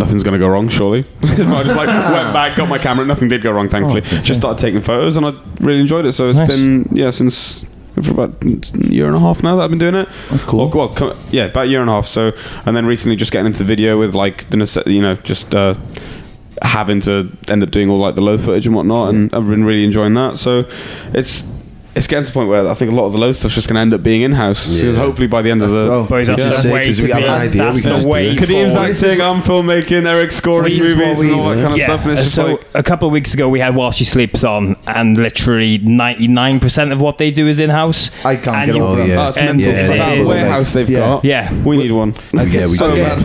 Nothing's going to go wrong, surely. <laughs> so I just like went back, got my camera. Nothing did go wrong, thankfully. just started taking photos, and I really enjoyed it. So it's Nice. been yeah since for about a year and a half now that I've been doing it. That's cool. Well, well, co- yeah, about a year and a half. So, and then recently just getting into the video with like the you know just uh, having to end up doing all like the low footage and whatnot, and I've been really enjoying that. So, it's. It's getting to the point where I think a lot of the low stuff's just going to end up being in house. Yeah. So hopefully by the end of the oh, Boys, that's Yeah. the Sick, way 'cause to we have be. an idea, That's we can the just do way it. Kadeem's forward. acting, I'm filmmaking, Erik's scoring This is movies what and all we- that kind of Yeah, stuff. And it's just so like, a couple of weeks ago we had While She Sleeps on, and literally 99% of what they do is in house. I can't And get you- over them. yeah. it's And mental. yeah, yeah, that yeah. warehouse they've Yeah. got, Yeah. we need one. Yeah, we <laughs> so yeah,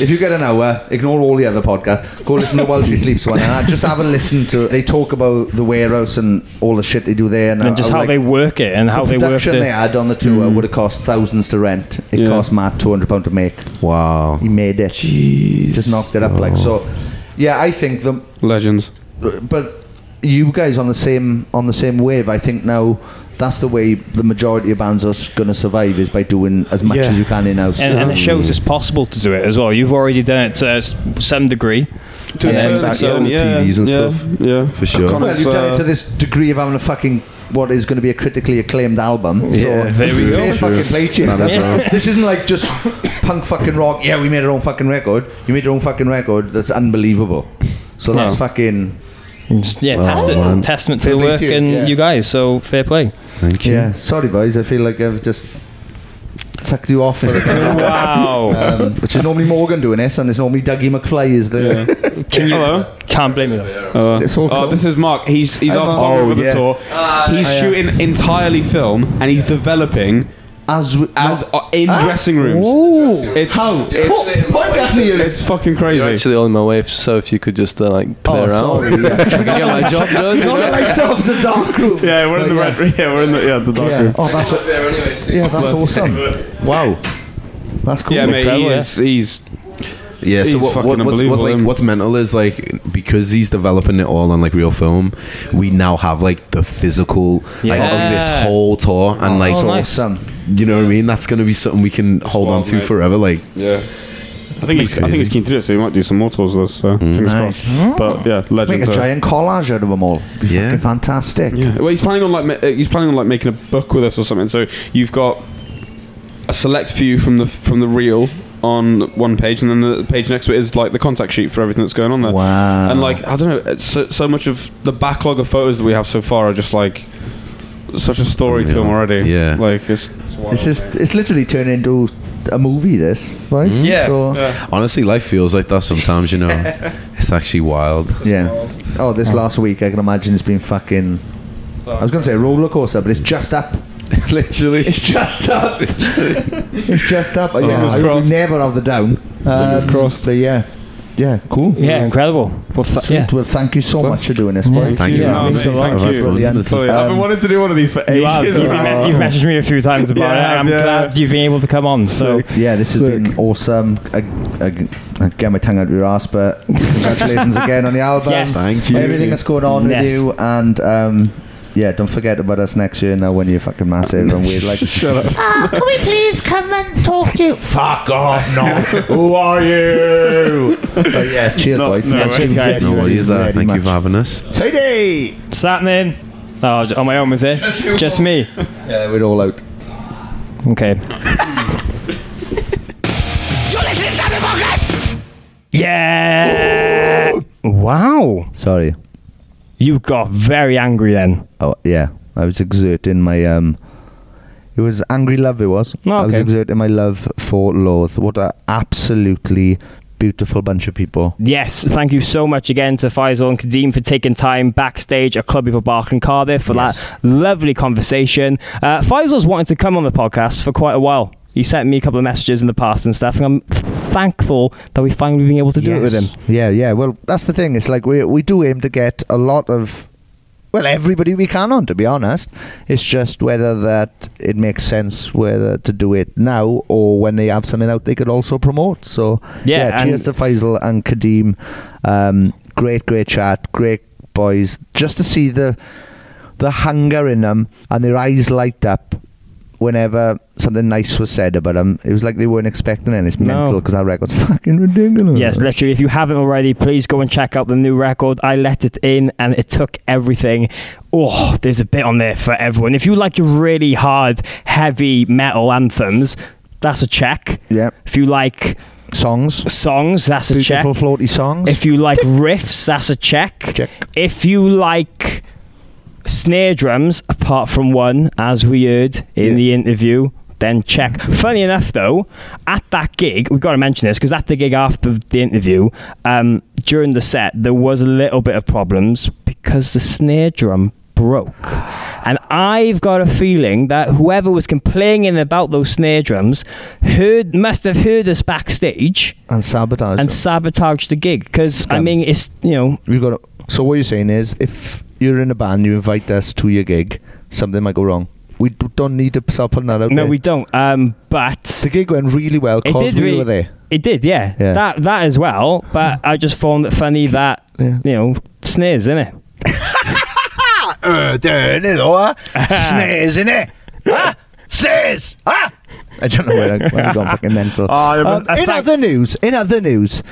if you get an hour, ignore all the other podcasts. Go listen to While She <laughs> Sleeps one, and I just have a listen to. They talk about the warehouse and all the shit they do there, and, And just how like, they work it and how the they work production it. they had on the tour mm. would have cost thousands to rent. It Yeah. cost Matt two hundred pound to make. Wow. He made it. Jeez. Just knocked it up like so. Oh. Yeah, I think the Legends. but you guys on the same on the same wave. I think now that's the way the majority of bands are going to survive is by doing as much Yeah. as you can in house. And, and it shows it's possible to do it as well. You've already done it to s- some degree. To a Yeah, certain exactly. extent, On the yeah, TVs and yeah, stuff. Yeah, For sure. Well, you've done it to this degree of having a fucking what is going to be a critically acclaimed album. Yeah. so There we <laughs> go. fucking play to you. That is This isn't like just punk fucking rock. Yeah, we made our own fucking record. You made your own fucking record. That's unbelievable. So that's No. fucking It's- yeah, Oh, testament, man. testament to Fair the work to you, and yeah. you guys. So fair play. Thank you. yeah. Sorry, boys. I feel like I've just sucked you off <laughs> wow. um, which is normally Morgan doing this, and it's normally Dougie McFly is the. Can you, Hello. Can't blame you. though. Uh, It's all oh, this is Mark. He's he's Hi, our Mark. Oh, for the yeah. tour. he's shooting entirely film, and he's developing As, we, as uh, in dressing rooms. Ooh. It's How? It's, Podcast unit. it's fucking crazy. You're actually on my way, so if you could just uh, like play Oh, around, sorry, yeah. <laughs> Can get my job done. <laughs> Not know? lights up, a dark room. <laughs> yeah, we're in the But red. Yeah, we're in the yeah the dark Yeah. room. Oh, that's there anyway. so- yeah, that's awesome. Wow, that's cool. Yeah, mate. He Incredible, is, he's Yeah, so what, what, what's, what, like, what's mental is like because he's developing it all on like real film, we now have like the physical like of this whole tour, and like Oh, nice. awesome. You know what I mean. That's gonna be something we can hold on to mate. forever. Like yeah. I think he's I think he's keen to do it, so he might do some more tours with us. So fingers Nice. crossed. Hmm. But yeah, Make legends. a giant collage out of them all. Be Yeah. fucking fantastic. Yeah. Well, he's planning on like uh, he's planning on like making a book with us or something. So you've got a select few from the from the reel on one page, and then the page next to it is like the contact sheet for everything that's going on there. Wow. And like I don't know, it's so, so much of the backlog of photos that we have so far are just like such a story to Unreal. them already. Yeah. Like it's. it's wild. This is it's literally turned into a movie. This, right? Yeah. So yeah. honestly, life feels like that sometimes. You know, <laughs> it's actually wild. yeah. Oh, this last week I can imagine it's been fucking. I was going to say roller coaster, but it's just up. <laughs> Literally, It's just up. <laughs> it's just up. yeah, Fingers I, we crossed. never have the down. Fingers Um, crossed. But yeah, yeah, cool. Yeah, incredible. Well, th- yeah. Well, thank you so much for doing this, boys. Thank you. Yeah, for mate, having us. thank I've you. had. Brilliant. Sorry, I've been wanting to do one of these for You have. ages. You've, me- you've messaged me a few times about Yeah, it. I'm yeah. glad you've been able to come on. So Yeah, this has been awesome. I, I, I get my tongue out of your ass, but congratulations <laughs> again on the album. Yes. Thank you. Everything that's going on Yes. with you, and um, yeah, don't forget about us next year. Now when you're fucking massive and we're like, <laughs> to Ah, can we please come and talk to you? fuck off, no. <laughs> Who are you? but yeah, cheers, No, boys. no Thank worries, you guys. No worries. Uh, very thank you for having us. Tidy. what's happening? Oh, j- on my own was it? Just, me. Yeah, we're all out. Okay. You're listening to Sammy Podcast! Yeah. wow. Sorry. You got very angry then. Oh yeah, I was exerting my um. It was angry love. It was. Oh, I was exerting my love for Loathe. What a absolutely beautiful bunch of people. Yes, thank you so much again to Faisal and Kadeem for taking time backstage at Clwb Ifor Bach in Cardiff for Yes. that lovely conversation. Uh, Faisal's wanted to come on the podcast for quite a while. He sent me a couple of messages in the past and stuff, and I'm thankful that we finally been able to do it with him. Yeah, yeah. Well, that's the thing. It's like we we do aim to get a lot of, well, everybody we can on. To be honest, it's just whether that it makes sense whether to do it now or when they have something out they could also promote. So Yeah, cheers to Faisal and Kadeem. Um, great, great chat. Great boys. Just to see the the hunger in them and their eyes light up whenever something nice was said about them, it was like they weren't expecting it. And it's No. mental because that record's <laughs> fucking ridiculous. Yes, literally. If you haven't already, please go and check out the new record. I let it in, and it took everything. Oh, there's a bit on there for everyone. If you like your really hard, heavy metal anthems, that's a check. Yeah. If you like songs, songs, that's a check. Beautiful floaty songs. If you like riffs, that's a check. Check. If you like snare drums, apart from one, as we heard in the interview, then check. Funny enough, though, at that gig, we've got to mention this because at the gig after the interview, um, during the set, there was a little bit of problems because the snare drum broke. And I've got a feeling that whoever was complaining about those snare drums heard must have heard us backstage and sabotage and them. sabotage the gig because I mean it's you know We've got. To, so what you're saying is, if you're in a band, you invite us to your gig, something might go wrong. We d- don't need to start putting that out no there. we don't um but the gig went really well it because did we really, were there. it did yeah. Yeah. that that as well but I just found it funny that you know snares in it <laughs> Uh, there, you know, uh, <laughs> snares in it. <laughs> Ah, snares. Ah. I don't know where I, where I gone fucking mental. Oh, I Um, remember- I in thank- other news, in other news,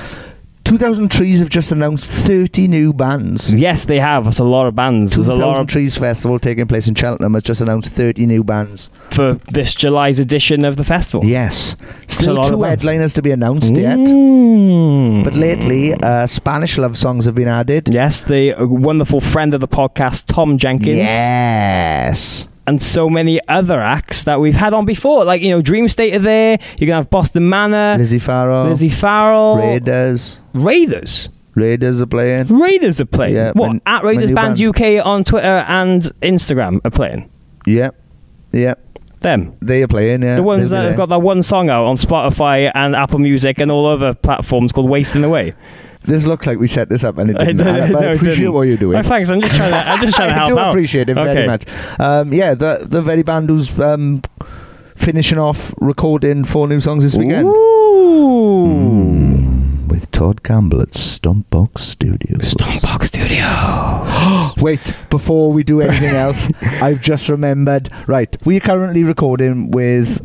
2000 Trees have just announced 30 new bands. yes they have that's a lot of bands there's a 2000 lot of Trees Festival taking place in Cheltenham has just announced 30 new bands. for this July's edition of the festival Yes. Still two headliners to be announced yet. Mm. But lately, uh, Spanish love songs have been added. yes the uh, wonderful friend of the podcast Tom Jenkins Yes. And so many other acts that we've had on before like you know Dream State are there you're gonna have Boston Manor Lizzy Farrall. Lizzy Farrall Raiders. Raiders Raiders are playing. Raiders are playing. Yeah, what my- at Raiders Band, band. UK on Twitter and Instagram are playing. Yep. Yep. Them. They are playing, yeah. the ones that have got that one song out on Spotify and Apple Music and all other platforms called "Wasting Away." This looks like we set this up and it didn't. I no, it appreciate didn't. what you're doing. Oh, thanks. I'm just trying to. I'm just trying to <laughs> I help do out. appreciate it Okay. very much. Um, yeah, the the very band who's um, finishing off recording four new songs this weekend. Mm, with Todd Campbell at Stompbox Studios. Stompbox Studio. <gasps> Wait, before we do anything else, <laughs> I've just remembered. Right, we are currently recording with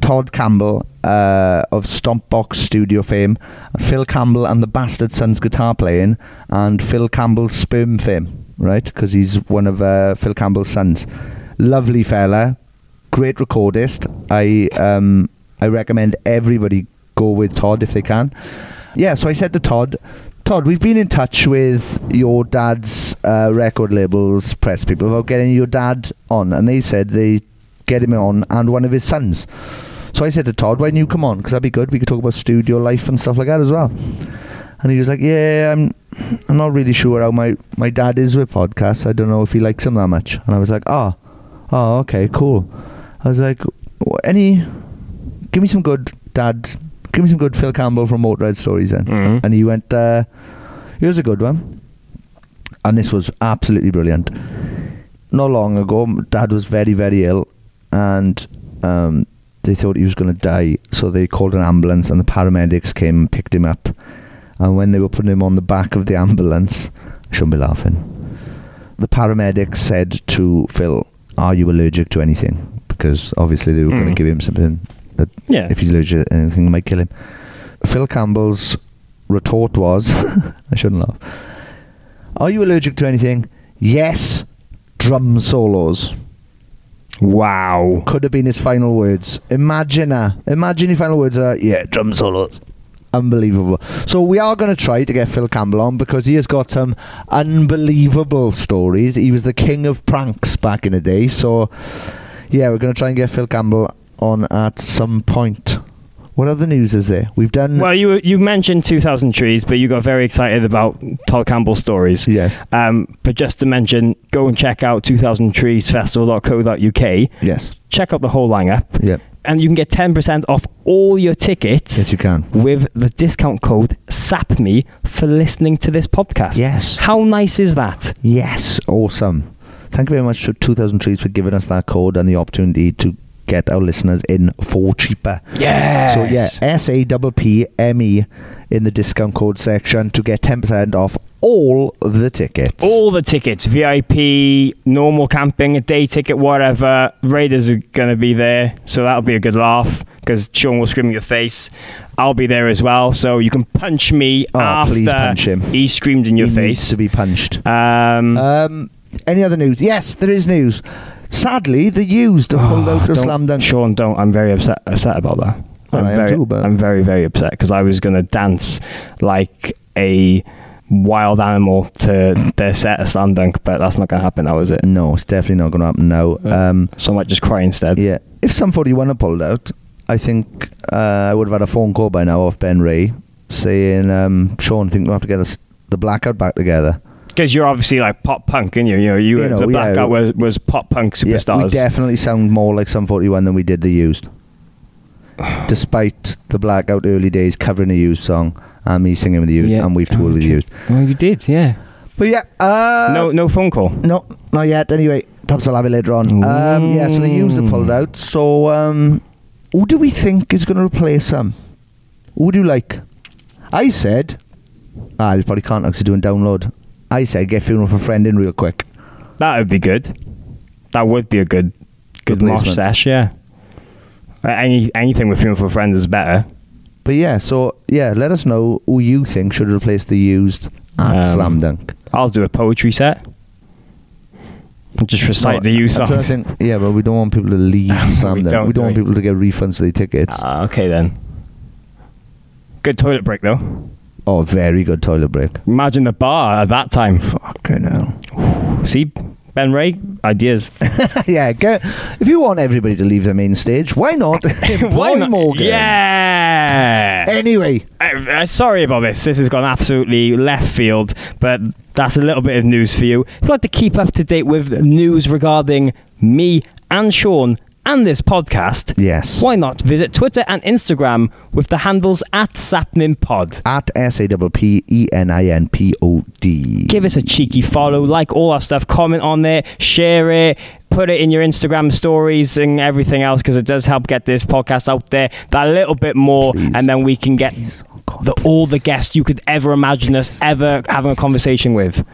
Todd Campbell uh, of Stompbox Studio fame, Phil Campbell and the Bastard Sons guitar playing, and Phil Campbell's sperm fame, right? Because he's one of uh, Phil Campbell's sons. Lovely fella, great recordist. I um, I recommend everybody go with Todd if they can. Yeah, so I said to Todd, Todd, we've been in touch with your dad's uh, record labels, press people about getting your dad on, and they said they get him on and one of his sons. So I said to Todd, why don't you come on? Because that'd be good. We could talk about studio life and stuff like that as well. And he was like, yeah, I'm, I'm not really sure how my, my dad is with podcasts. I don't know if he likes them that much. And I was like, oh, oh, okay, cool. I was like, any, give me some good dad, give me some good Phil Campbell from Motorhead stories then. Mhm. And he went, uh, here's a good one. And this was absolutely brilliant. Not long ago, dad was very, very ill, and um, they thought he was going to die. So they called an ambulance, and the paramedics came and picked him up. And when they were putting him on the back of the ambulance, I shouldn't be laughing. The paramedics said to Phil, "Are you allergic to anything?" Because obviously they were going to Mm. give him something that, Yeah. if he's allergic to anything, might kill him. Phil Campbell's retort was, <laughs> "I shouldn't laugh." Are you allergic to anything? Yes. Drum solos. Wow. Could have been his final words. Imagine uh, Imagine your final words are, yeah, drum solos. Unbelievable. So we are going to try to get Phil Campbell on because he has got some unbelievable stories. He was the king of pranks back in the day. So, yeah, we're going to try and get Phil Campbell on at some point. What other news is there? We've done. Well, you you mentioned 2,000 trees, but you got very excited about Todd Campbell's stories. Yes. Um, but just to mention, go and check out 2000treesfestival.co.uk. Yes. Check out the whole lineup. Yep. And you can get 10% off all your tickets. Yes, you can. With the discount code SAPPME for listening to this podcast. Yes. How nice is that? Yes, awesome. Thank you very much to 2000 Trees for giving us that code and the opportunity to get our listeners in for cheaper. Yes. So yeah, S A P P M E in the discount code section to get 10% off all of the tickets. All the tickets, VIP, normal camping, a day ticket, whatever. Raiders are going to be there, so that'll be a good laugh because Sean will scream in your face. I'll be there as well, so you can punch me Oh, after please punch him. he screamed in your he face. needs to be punched. Um, Um, any other news? Yes, there is news. Sadly, the used have pulled out of Oh, Slam Dunk. Sean, don't. I'm very upset, upset about that. Well, I'm I am very, too, but- I'm very, very upset because I was going to dance like a wild animal to their set of slam dunk, but that's not going to happen now, is it? No, it's definitely not going to happen now. Um, so I might just cry instead. Yeah, if Sum 41 had pulled out, I think uh, I would have had a phone call by now off Ben Ray saying, um, Sean, I think we'll have to get us the blackout back together. Because you're obviously like pop punk, and you, you know, you, You know, the yeah. blackout was, was pop punk Yeah, superstars. we definitely sound more like Sum 41 than we did the used. <sighs> Despite the blackout early days covering a used song and me singing with the used Yeah. and we've toured with the used. Oh, you did, yeah. But yeah, uh, no, no phone call. No, not yet. Anyway, perhaps I'll have it later on. Um, yeah, so the used have pulled out. So um, who do we think is going to replace them? Who do you like? I said, ah, you probably can't actually do a download. I said get funeral for friend in real quick. That would be good. That would be a good, good mosh sesh. Yeah. Uh, Any anything with funeral for friends is better. But yeah, so yeah, let us know who you think should replace the used at Um, Slam Dunk. I'll do a poetry set. And Just recite No, the used songs. think- yeah, but we don't want people to leave <laughs> Slam We Dunk. don't, we don't do want we? people to get refunds for their tickets. Ah, okay then. Good toilet break though. Oh, very good toilet break. Imagine the bar at that time. Fucking hell. <sighs> See, Ben Ray, ideas. <laughs> yeah, get, if you want everybody to leave the main stage, why not? <laughs> Why not? Morgan. Yeah. Anyway, sorry about this. This has gone absolutely left field, but that's a little bit of news for you. If you'd like to keep up to date with news regarding me and Sean and this podcast, yes. why not visit Twitter and Instagram with the handles at SappeninPod. At S A P P E N I N P O D. Give us a cheeky follow, like all our stuff, comment on there, share it, put it in your Instagram stories and everything else because it does help get this podcast out there that little bit more, and then we can get the, all the guests you could ever imagine us ever having a conversation with.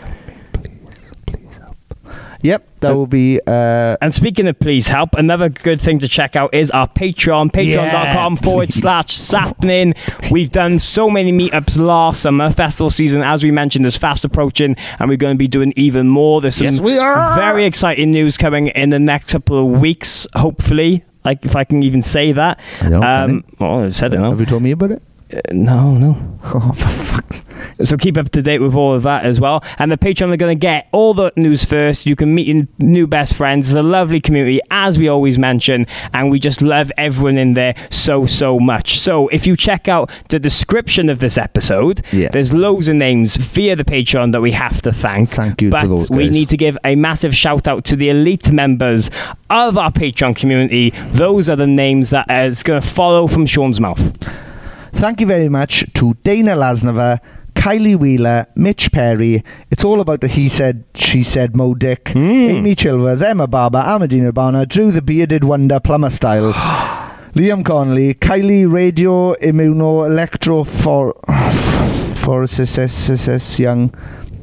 Yep, that will be. Uh, And speaking of please help, another good thing to check out is our Patreon, patreon.com Yeah, forward slash sappenin. We've done so many meetups last summer. Festival season, as we mentioned, is fast approaching, and we're going to be doing even more. There's some Yes, we are. very exciting news coming in the next couple of weeks, hopefully. Like, if I can even say that. I Um, well, I've said it now. have you told me about it? Uh, no, no. <laughs> Oh, for fuck's So keep up to date with all of that as well. And the Patreon are going to get all the news first. You can meet your new best friends. It's a lovely community, as we always mention, and we just love everyone in there so, so much. So if you check out the description of this episode, Yes. there's loads of names via the Patreon that we have to thank. Thank you to but we need to give a massive shout out to the elite members of our Patreon community. Those are the names that is going to follow from Sean's mouth. Thank you very much to Dana Lasnova, Kylie Wheeler, Mitch Perry. It's all about the he said, she said Mo Dick, Hmm. Amy Chilvers, Emma Barber, Amadina Urbana, Drew the Bearded Wonder, Plumber Styles, <gasps> Liam Connolly, Kylie Radio Immuno Electro for for Young.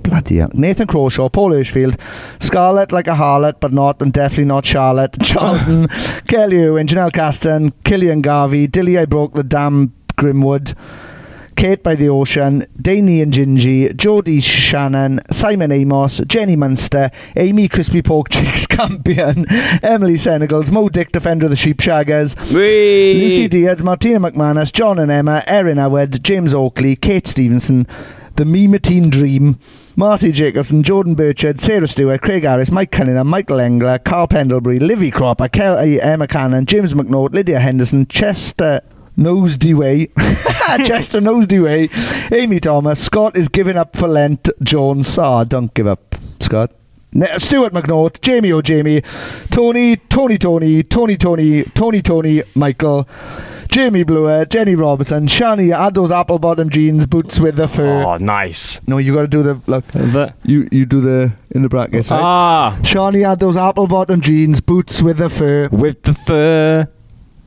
Bloody hell. Nathan Crawshaw, Paul Hirschfield, Scarlett like a harlot, but not, and definitely not Charlotte, <laughs> Jonathan, Kelly Owen, Janelle Caston, Killian Garvey, Dilly I Broke the Dam, Grimwood, Kate by the Ocean, Daney and Gingy, Jodie Shannon, Simon Amos, Jenny Munster, Amy Crispy Pork <laughs> Cheeks Campion, Emily Senegals, Mo Dick Defender of the Sheep Shaggers, Lucy Diaz, Martina McManus, John and Emma, Erin Howard, James Oakley, Kate Stevenson, The Mematine Dream, Marty Jacobson, Jordan Burchard, Sarah Stewart, Craig Harris, Mike Cunningham, Michael Engler, Carl Pendlebury, Livy Cropper, Kelly Emma Cannon, James McNaught, Lydia Henderson, Chester Nose Dewey, Chester <laughs> Nose Dewey, Amy Thomas, Scott is giving up for Lent, Jones, ah, don't give up, Scott. Ne- Stuart McNaught, Jamie O. Jamie, Tony, Tony Tony, Tony Tony, Tony Tony, Michael, Jamie Bluer, Jenny Robertson, Shani, add those apple bottom jeans, boots with the fur. Oh, nice. No, you got to do the look. The, You you do the in the brackets. Right? ah, Shawnee had those apple bottom jeans, boots with the fur. with the fur.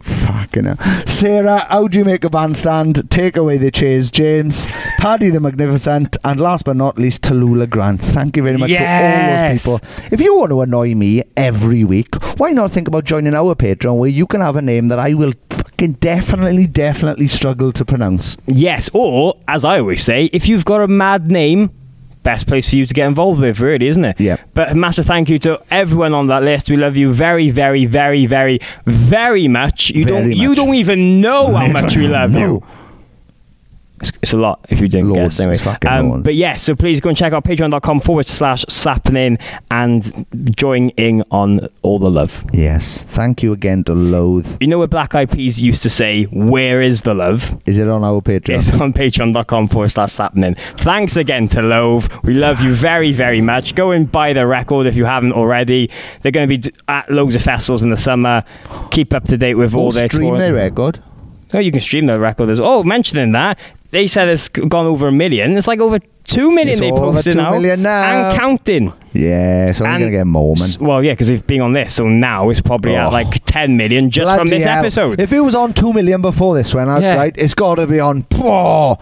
Fucking hell. Sarah, how do you make a bandstand? Take away the chairs. James, Paddy the Magnificent, and last but not least, Tallulah Grant. Thank you very much to all those people. If you want to annoy me every week, why not think about joining our Patreon where you can have a name that I will fucking definitely, definitely struggle to pronounce. Yes, or as I always say, if you've got a mad name, best place for you to get involved with, really, isn't it? Yeah. But a massive thank you to everyone on that list. We love you very, very, very, very, very much. You Very don't, you don't even know how <laughs> much we love you. It's, it's a lot if you didn't Loads. guess anyway. Um, but yeah, so please go and check out patreon.com forward slash sappenin and join in on all the love. Yes. Thank you again to Loathe. You know what Black Eyed Peas used to say, Where is the love? Is it on our Patreon? It's on patreon.com forward slash happening. Thanks again to Love. We love you very, very much. Go and buy the record if you haven't already. They're going to be at loads of festivals in the summer. Keep up to date with all Or their stream tour- their record. Oh, you can stream the record as well. Oh, mentioning that, they said it's gone over a million. It's like over two million It's they posted now. million now. And counting. Yeah, And- going to get more, man. Well, yeah, because they've been on this. So now it's probably at Oh. like 10 million just from this hell. episode. If it was on 2 million before this went out, Yeah. right, it's got to be on. Oh,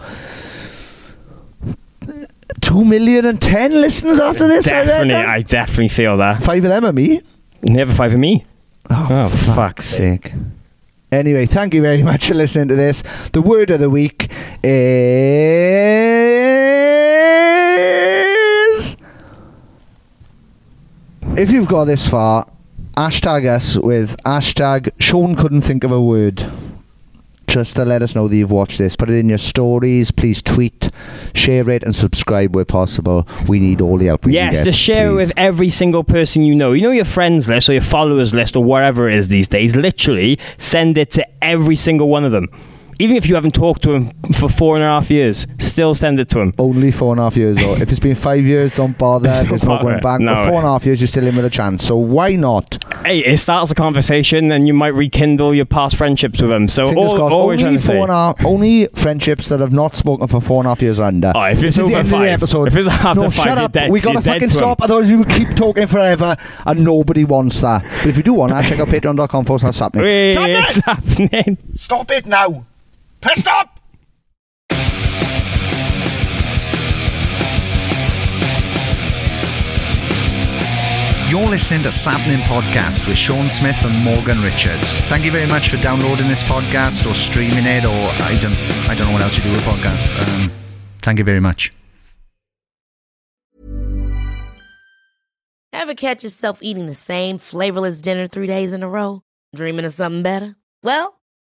2 million and 10 listens after this, I definitely, reckon. I definitely feel that. Five of them are me. Never five of me. Oh, Oh, fuck's sake. Anyway, thank you very <laughs> much for listening to this. The word of the week is. If you've got this far, hashtag us with hashtag Sean couldn't think of a word. Just to let us know that you've watched this. Put it in your stories. Please tweet, share it, and subscribe where possible. We need all the help we can Yes, get. just share it with every single person you know. You know your friends list or your followers list or whatever it is these days. Literally, send it to every single one of them. Even if you haven't talked to him for four and a half years, still send it to him. Only four and a half years though. if it's been five years, don't bother. Don't <laughs> There's no bother. going back. No but four and a half years, you're still in with a chance. So why not? Hey, it starts a conversation and you might rekindle your past friendships with him. So Fingers all, crossed. all we're trying Only four and a half, only friendships that have not spoken for four and a half years are under. Oh, if this it's is the over five- episode. if it's after no, five, shut up. dead- we gotta fucking stop. Otherwise, we will keep talking forever, and nobody wants that. But if you do want that, check out patreon.com forward slash happening. Wait, it's happening. Stop it now! Press stop! You're listening to Sappenin Podcast with Sean Smith and Morgan Richards. Thank you very much for downloading this podcast or streaming it, or I don't, I don't know what else you do with podcasts. Um, thank you very much. Ever catch yourself eating the same flavorless dinner three days in a row? Dreaming of something better? Well,